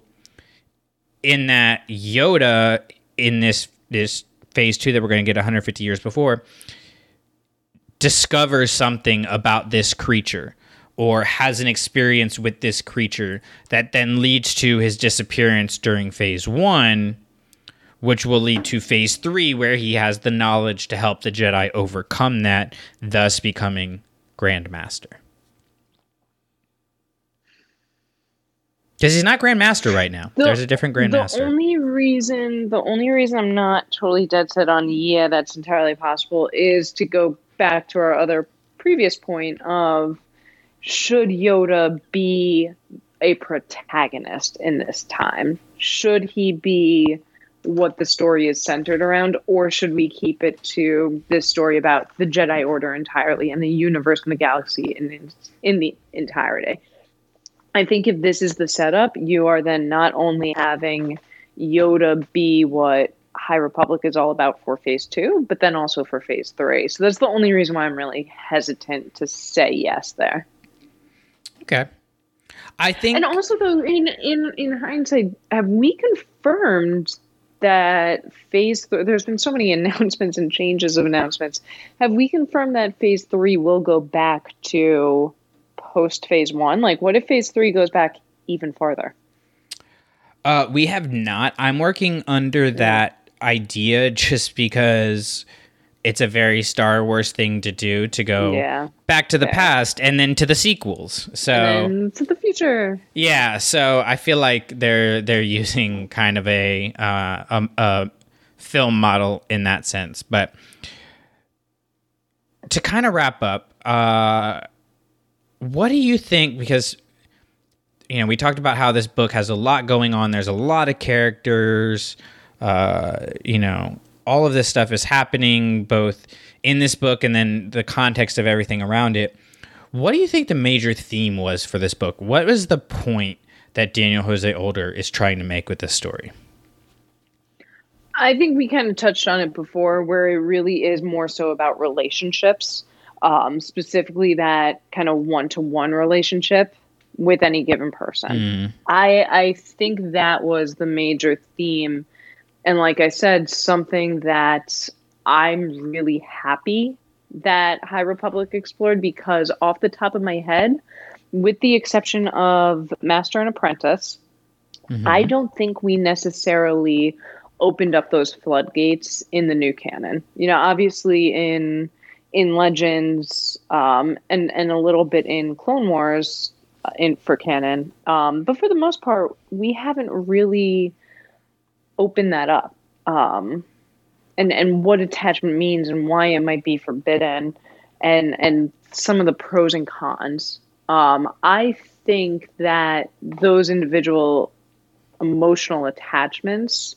in that Yoda in this this phase two that we're going to get 150 years before discovers something about this creature or has an experience with this creature that then leads to his disappearance during phase one, which will lead to phase three, where he has the knowledge to help the Jedi overcome that, thus becoming Grandmaster. Because he's not Grandmaster right now. The- There's a different Grandmaster. The only reason, the only reason I'm not totally dead set on yeah, that's entirely possible is to go back to our other previous point of should Yoda be a protagonist in this time? Should he be what the story is centered around, or should we keep it to this story about the Jedi Order entirely and the universe and the galaxy in in the entirety? I think if this is the setup, you are then not only having Yoda be what High Republic is all about for phase two, but then also for phase three. So that's the only reason why I'm really hesitant to say yes there. okay. I think. And also, though, in in in hindsight, have we confirmed that phase? Th- there's been so many announcements and changes of announcements. Have we confirmed that phase three will go back to post phase one? Like, what if phase three goes back even farther? Uh, we have not. I'm working under that idea just because it's a very Star Wars thing to do to go Yeah. back to the Fair. past and then to the sequels. So to the future. yeah, so I feel like they're they're using kind of a uh, um, a film model in that sense. But to kind of wrap up, uh, what do you think? Because you know, we talked about how this book has a lot going on. There's a lot of characters. Uh, you know, all of this stuff is happening both in this book and then the context of everything around it. What do you think the major theme was for this book? What was the point that Daniel Jose Older is trying to make with this story? I think we kind of touched on it before, where it really is more so about relationships, um, specifically that kind of one to one relationship with any given person. I I think that was the major theme, and like I said, something that I'm really happy that High Republic explored because off the top of my head, with the exception of Master and Apprentice, I don't think we necessarily opened up those floodgates in the new canon. You know, obviously in in Legends um, and and a little bit in Clone Wars uh, in for canon, um, but for the most part, we haven't really opened that up. Um, and and what attachment means and why it might be forbidden, and and some of the pros and cons. Um, I think that those individual emotional attachments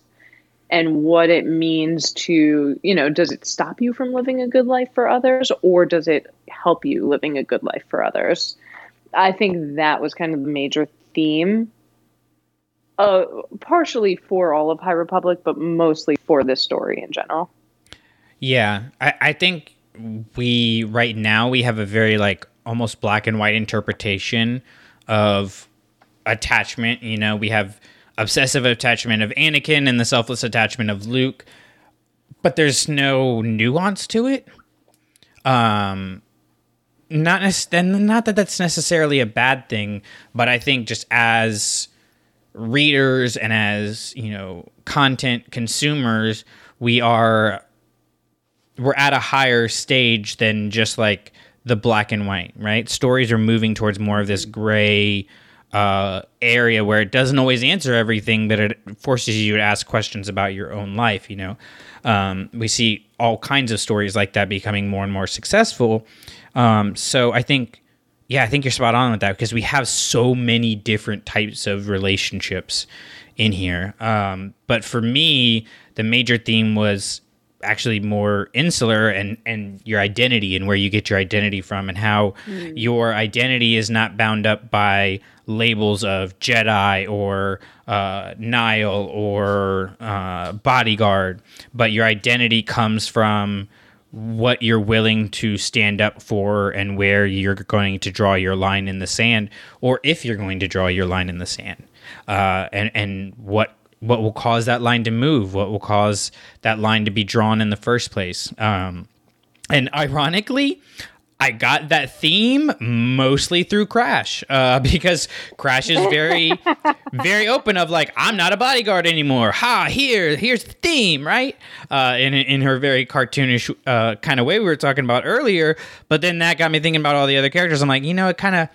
and what it means to, you know, does it stop you from living a good life for others or does it help you living a good life for others? I think that was kind of the major theme. Uh, partially for all of High Republic, but mostly for this story in general. Yeah, I, I think we right now we have a very like almost black and white interpretation of attachment. You know, we have obsessive attachment of Anakin and the selfless attachment of Luke, but there's no nuance to it. Um, not and not that that's necessarily a bad thing, but I think just as readers and as you know content consumers, we are we're at a higher stage than just like the black and white, right? Stories are moving towards more of this gray uh, area where it doesn't always answer everything, but it forces you to ask questions about your own life. You know, um, we see all kinds of stories like that becoming more and more successful. Um, so I think, yeah, I think you're spot on with that because we have so many different types of relationships in here. Um, but for me, the major theme was actually more insular and and your identity and where you get your identity from and how your identity is not bound up by labels of Jedi or uh, Nihil or uh, bodyguard, but your identity comes from what you're willing to stand up for and where you're going to draw your line in the sand, or if you're going to draw your line in the sand, uh, and and what what will cause that line to move, what will cause that line to be drawn in the first place. Um, and ironically, I got that theme mostly through Crash uh, because Crash is very, very open of like I'm not a bodyguard anymore. Ha! Here, here's the theme, right? Uh, in in her very cartoonish uh, kind of way we were talking about earlier. But then that got me thinking about all the other characters. I'm like, you know, it kind of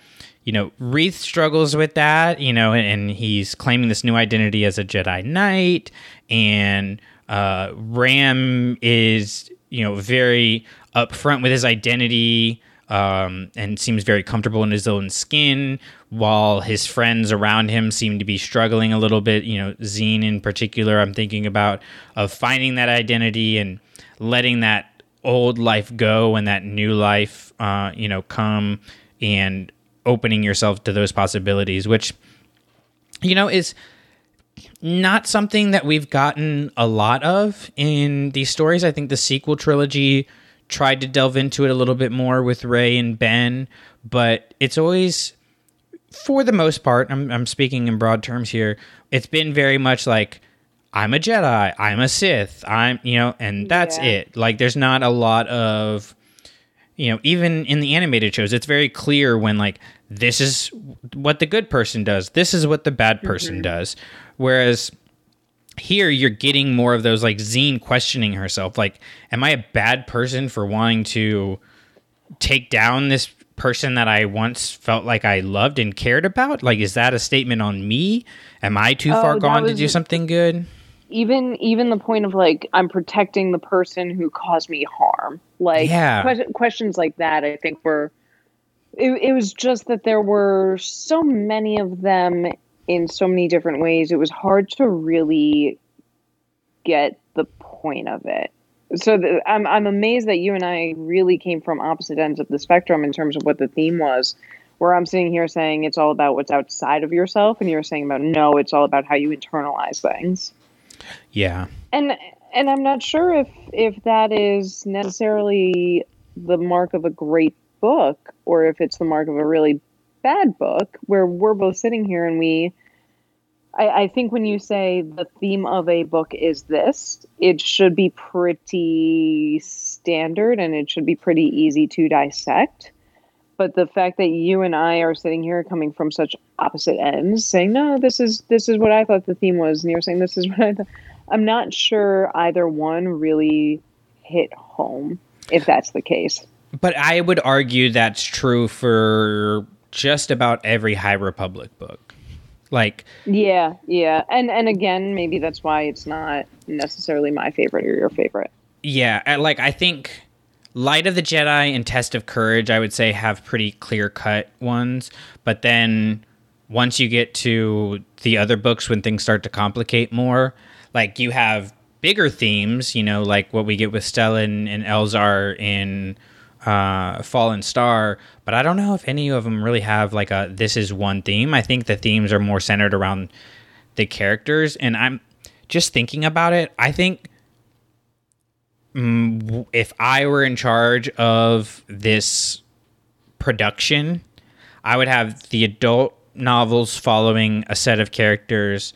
you know, Reath struggles with that, you know, and, and he's claiming this new identity as a Jedi Knight, and uh, Ram is, you know, very upfront with his identity um, and seems very comfortable in his own skin, while his friends around him seem to be struggling a little bit. You know, Zeen in particular, I'm thinking about of finding that identity and letting that old life go and that new life, uh, you know, come and opening yourself to those possibilities, which, you know, is not something that we've gotten a lot of in these stories. I think the sequel trilogy tried to delve into it a little bit more with Rey and Ben, but it's always, for the most part, I'm, I'm speaking in broad terms here, it's been very much like, I'm a Jedi, I'm a Sith, I'm, you know, and that's Yeah. it. Like, there's not a lot of, you know, even in the animated shows, it's very clear when, like, this is what the good person does, this is what the bad person mm-hmm. does. Whereas, here you're getting more of those like Zeen questioning herself like am I a bad person for wanting to take down this person that I once felt like I loved and cared about like is that a statement on me am I too Oh, far gone to do something good even even the point of like I'm protecting the person who caused me harm. Like Yeah. que- questions like that, I think were. It, it was just that there were so many of them in so many different ways. It was hard to really get the point of it. So the, I'm I'm amazed that you and I really came from opposite ends of the spectrum in terms of what the theme was. Where I'm sitting here saying it's all about what's outside of yourself, and you're saying about no, it's all about how you internalize things yeah and and i'm not sure if if that is necessarily the mark of a great book or if it's the mark of a really bad book where we're both sitting here and we I, I think when you say the theme of a book is this, it should be pretty standard and it should be pretty easy to dissect. But the fact that you and I are sitting here coming from such opposite ends, saying, No, this is this is what I thought the theme was, and you're saying this is what I thought I'm not sure either one really hit home, if that's the case. but I would argue that's true for just about every High Republic book like Yeah, yeah. And and again, maybe that's why it's not necessarily my favorite or your favorite. Yeah, I- like I think Light of the Jedi and Test of Courage, I would say, have pretty clear cut ones. But then once you get to the other books, when things start to complicate more, like you have bigger themes, you know, like what we get with Stellan and Elzar in uh, Fallen Star. But I don't know if any of them really have like a this is one theme. I think the themes are more centered around the characters. And I'm just thinking about it. I think mm, if I were in charge of this production, I would have the adult novels following a set of characters,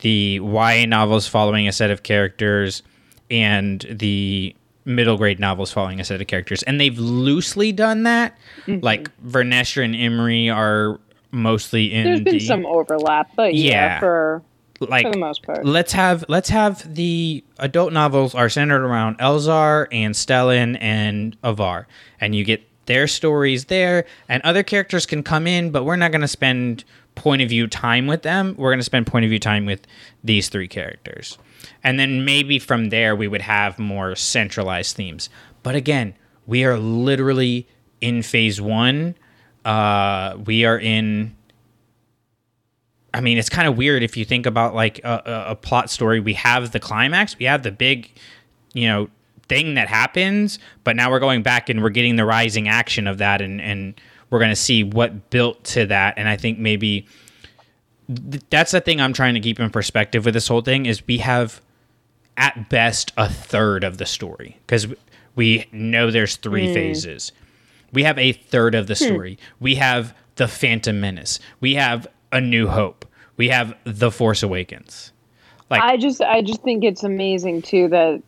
the YA novels following a set of characters, and the middle grade novels following a set of characters. And they've loosely done that. Mm-hmm. Like Vernestra and Imri are mostly in There's been the some overlap, but yeah, Yeah. for like for the most part. let's have let's have the adult novels are centered around Elzar and Stellan and Avar, and you get their stories there, and other characters can come in, but we're not going to spend point of view time with them. We're going to spend point of view time with these three characters, and then maybe from there we would have more centralized themes. But again, we are literally in phase one. Uh, we are in I mean, it's kind of weird if you think about like a, a, plot story. We have the climax, we have the big, you know, thing that happens, but now we're going back and we're getting the rising action of that, and and we're going to see what built to that. And I think maybe th- that's the thing I'm trying to keep in perspective with this whole thing is we have at best a third of the story because we know there's three hmm. phases. We have a third of the hmm. story. We have the Phantom Menace. We have A New Hope. We have The Force Awakens. Like I just I just think it's amazing too that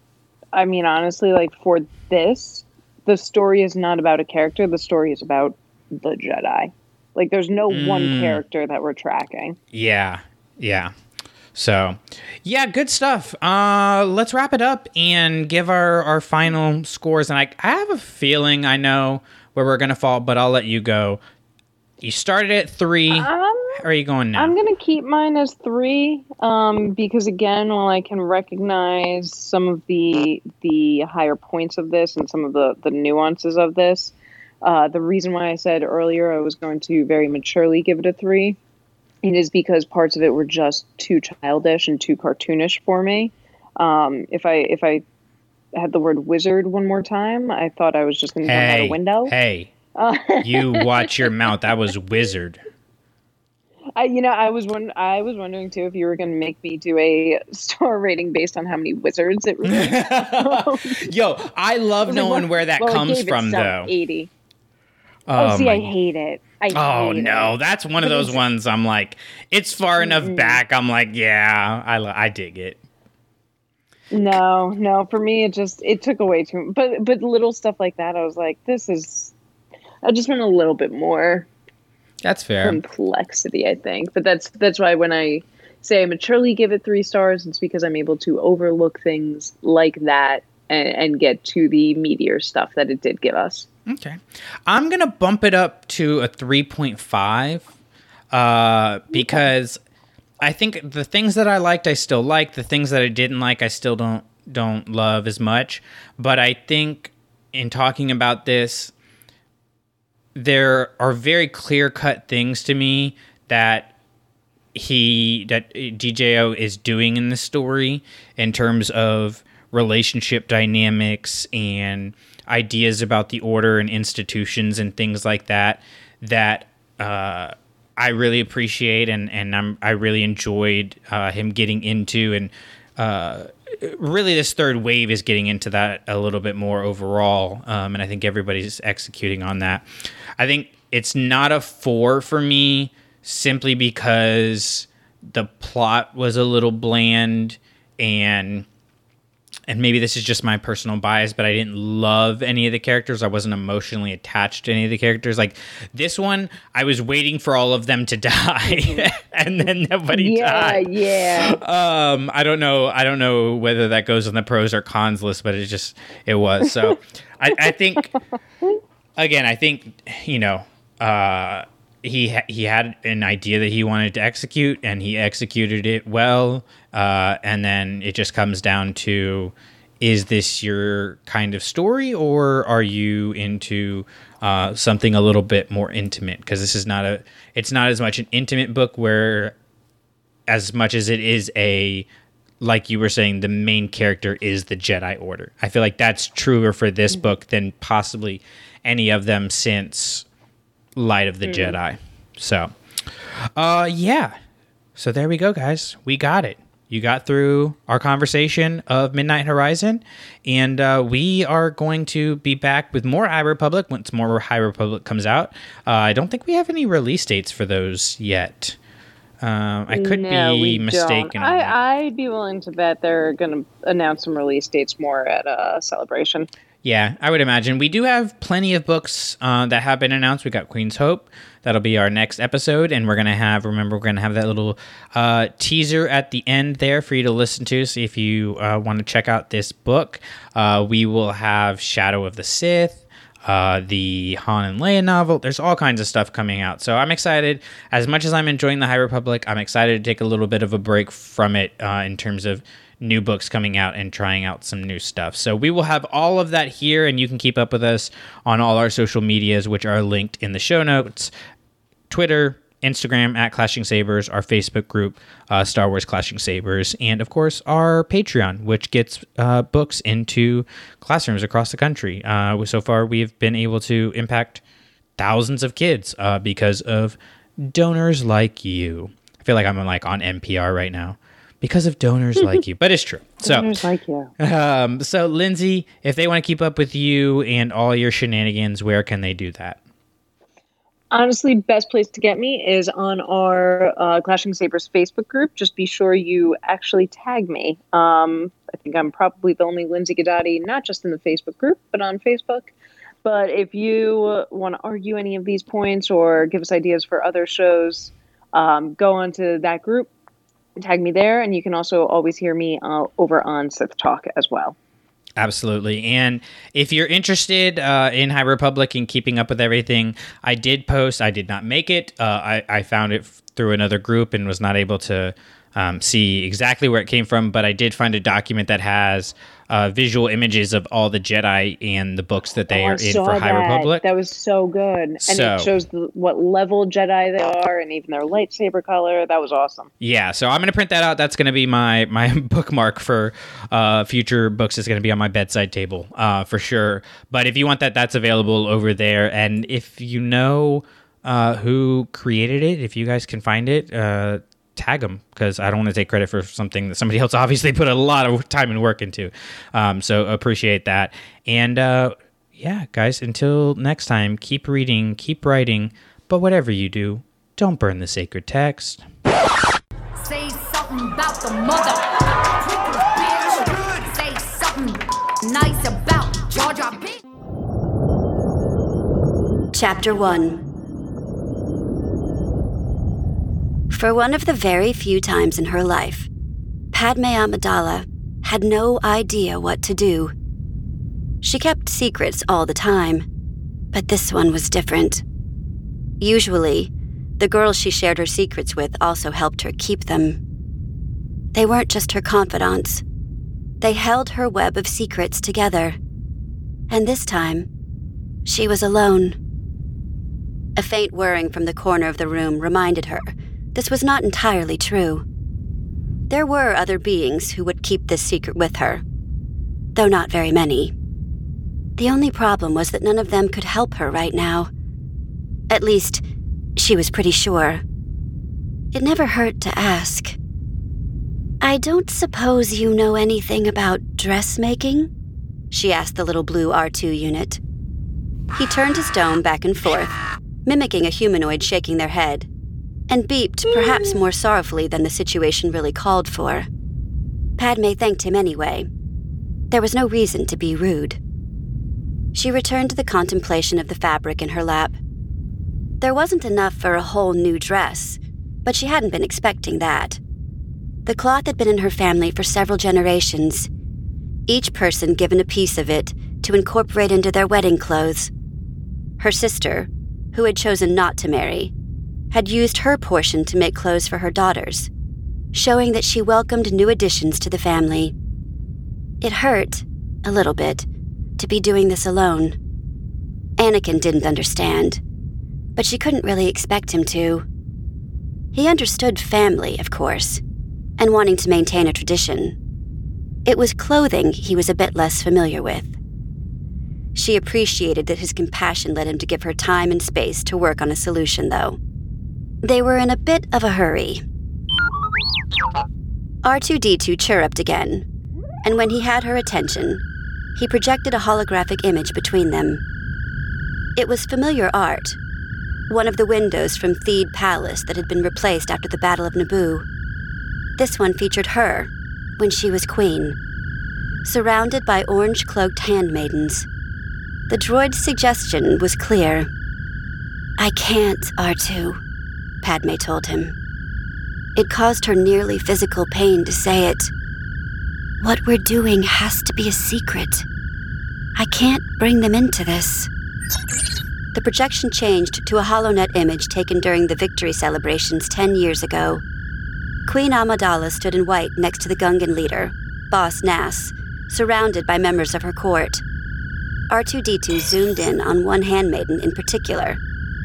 I mean honestly like for this the story is not about a character the story is about the Jedi. Like there's no one character that we're tracking. Yeah, yeah. So, yeah, good stuff. Uh, let's wrap it up and give our our final scores. And I, I have a feeling I know where we're gonna fall, but I'll let you go. You started at three. Um, How are you going now? I'm gonna keep mine as three, um, because again, while I can recognize some of the the higher points of this and some of the the nuances of this, uh, the reason why I said earlier I was going to very maturely give it a three, it is because parts of it were just too childish and too cartoonish for me. Um, if I if I had the word wizard one more time, I thought I was just going to jump out hey, a window. hey, you watch your mouth. That was wizard. I, you know, I was one. I was wondering too if you were going to make me do a star rating based on how many wizards it. Yo, I love knowing where that well, comes from, though. Eighty. Oh, Oh, see, I hate it. I Oh hate no, it. that's one of those ones. I'm like, it's far enough back. I'm like, yeah, I I dig it. No, no. For me, it just it took away too. But but little stuff like that, I was like, this is. I just want a little bit more That's fair. complexity. I think, but that's that's why when I say I maturely give it three stars, it's because I'm able to overlook things like that and, and get to the meteor stuff that it did give us. Okay. I'm going to bump it up to a 3.5 uh, because I think the things that I liked, I still like. The things that I didn't like, I still don't don't love as much. But I think in talking about this, there are very clear cut things to me that he that DJO is doing in the story in terms of relationship dynamics and ideas about the order and institutions and things like that that uh, I really appreciate and and I'm, I really enjoyed uh, him getting into and uh, really this third wave is getting into that a little bit more overall um, and I think everybody's executing on that. I think it's not a four for me simply because the plot was a little bland and and maybe this is just my personal bias, but I didn't love any of the characters. I wasn't emotionally attached to any of the characters. Like this one, I was waiting for all of them to die, and then nobody yeah, died. yeah. Um, I don't know. I don't know whether that goes on the pros or cons list, but it just it was. So I, I think again, I think you know. Uh, he he had an idea that he wanted to execute, and he executed it well. Uh, and then it just comes down to: is this your kind of story, or are you into uh, something a little bit more intimate? Because this is not a, it's not as much an intimate book where, as much as it is a, like you were saying, the main character is the Jedi Order. I feel like that's truer for this book than possibly any of them since Light of the Jedi. So, uh, yeah. So there we go, guys. We got it. You got through our conversation of Midnight Horizon, and uh, we are going to be back with more High Republic once more High Republic comes out. Uh, I don't think we have any release dates for those yet. Um, I could No, be mistaken. I, I'd be willing to bet they're going to announce some release dates more at uh, Celebration. Yeah, I would imagine. We do have plenty of books uh, that have been announced. We got Queen's Hope. That'll be our next episode. And we're going to have, remember, we're going to have that little uh, teaser at the end there for you to listen to. So if you uh, want to check out this book, uh, we will have Shadow of the Sith. Uh, the Han and Leia novel. There's all kinds of stuff coming out. So I'm excited. As much as I'm enjoying the High Republic, I'm excited to take a little bit of a break from it uh, in terms of new books coming out and trying out some new stuff. So we will have all of that here, and you can keep up with us on all our social medias, which are linked in the show notes Twitter, Instagram at Clashing Sabers, our Facebook group, uh, Star Wars Clashing Sabers, and of course our Patreon, which gets uh, books into classrooms across the country. Uh, so far, we've been able to impact thousands of kids uh, because of donors like you. I feel like I'm like on NPR right now because of donors like you, but it's true. So, Donors like you. um, so Lindsay, if they want to keep up with you and all your shenanigans, where can they do that? Honestly, best place to get me is on our uh, Clashing Sabers Facebook group. Just be sure you actually tag me. Um, I think I'm probably the only Lindsay Gadati, not just in the Facebook group, but on Facebook. But if you want to argue any of these points or give us ideas for other shows, um, go onto that group, tag me there, and you can also always hear me uh, over on Sith Talk as well. Absolutely. And if you're interested uh, in High Republic and keeping up with everything, I did post. I did not make it. Uh, I, I found it through another group and was not able to um, see exactly where it came from, but I did find a document that has uh, visual images of all the Jedi and the books that they Oh, are in for High that. Republic. That was so good, and So- it shows the, what level Jedi they are, and even their lightsaber color. That was awesome. Yeah, so I'm gonna print that out. That's gonna be my my bookmark for uh, future books. Is gonna be on my bedside table uh, for sure. But if you want that, that's available over there. And if you know uh, who created it, if you guys can find it, uh, tag them because I don't want to take credit for something that somebody else obviously put a lot of time and work into. Um, so appreciate that. And uh, yeah, guys, until next time, keep reading, keep writing. But whatever you do, don't burn the sacred text. Say something about the mother. bitch. Say something nice about Georgia, bitch. Chapter 1 For one of the very few times in her life, Padme Amidala had no idea what to do. She kept secrets all the time, but this one was different. Usually, the girls she shared her secrets with also helped her keep them. They weren't just her confidants, they held her web of secrets together. And this time, she was alone. A faint whirring from the corner of the room reminded her this was not entirely true. There were other beings who would keep this secret with her, though not very many. The only problem was that none of them could help her right now. At least, she was pretty sure. It never hurt to ask. I don't suppose you know anything about dressmaking? She asked the little blue R2 unit. He turned his dome back and forth, mimicking a humanoid shaking their head, and beeped perhaps more sorrowfully than the situation really called for. Padme thanked him anyway. There was no reason to be rude. She returned to the contemplation of the fabric in her lap. There wasn't enough for a whole new dress, but she hadn't been expecting that. The cloth had been in her family for several generations, each person given a piece of it to incorporate into their wedding clothes. Her sister, who had chosen not to marry, had used her portion to make clothes for her daughters, showing that she welcomed new additions to the family. It hurt, a little bit, to be doing this alone. Anakin didn't understand, but she couldn't really expect him to. He understood family, of course, and wanting to maintain a tradition. It was clothing he was a bit less familiar with. She appreciated that his compassion led him to give her time and space to work on a solution, though. They were in a bit of a hurry. R2D2 chirruped again, and when he had her attention, he projected a holographic image between them. It was familiar art, one of the windows from Theed Palace that had been replaced after the Battle of Naboo. This one featured her, when she was queen, surrounded by orange cloaked handmaidens. The droid's suggestion was clear. I can't, R2, Padme told him. It caused her nearly physical pain to say it. What we're doing has to be a secret. I can't bring them into this. The projection changed to a HoloNet image taken during the victory celebrations ten years ago. Queen Amidala stood in white next to the Gungan leader, Boss Nass, surrounded by members of her court. R2D2 zoomed in on one handmaiden in particular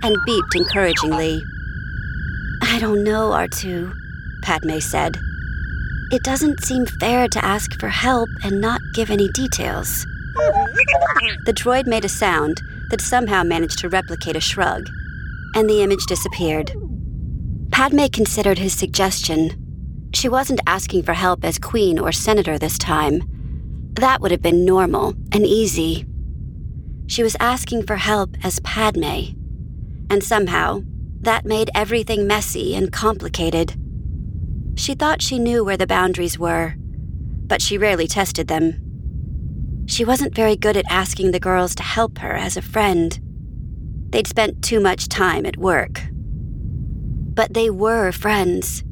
and beeped encouragingly. I don't know, R2, Padme said. It doesn't seem fair to ask for help and not give any details. The droid made a sound that somehow managed to replicate a shrug, and the image disappeared. Padme considered his suggestion. She wasn't asking for help as queen or senator this time. That would have been normal and easy. She was asking for help as Padme. And somehow, that made everything messy and complicated. She thought she knew where the boundaries were, but she rarely tested them. She wasn't very good at asking the girls to help her as a friend. They'd spent too much time at work. But they were friends.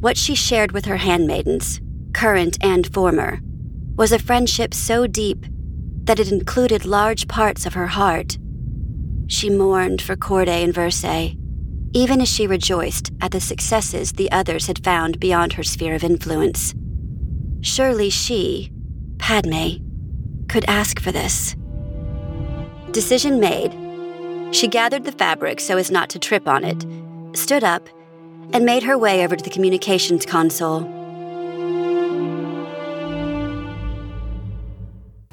What she shared with her handmaidens, current and former, was a friendship so deep that it included large parts of her heart. She mourned for Cordé and Versé, even as she rejoiced at the successes the others had found beyond her sphere of influence. Surely she, Padme, could ask for this. Decision made. She gathered the fabric so as not to trip on it, stood up, and made her way over to the communications console.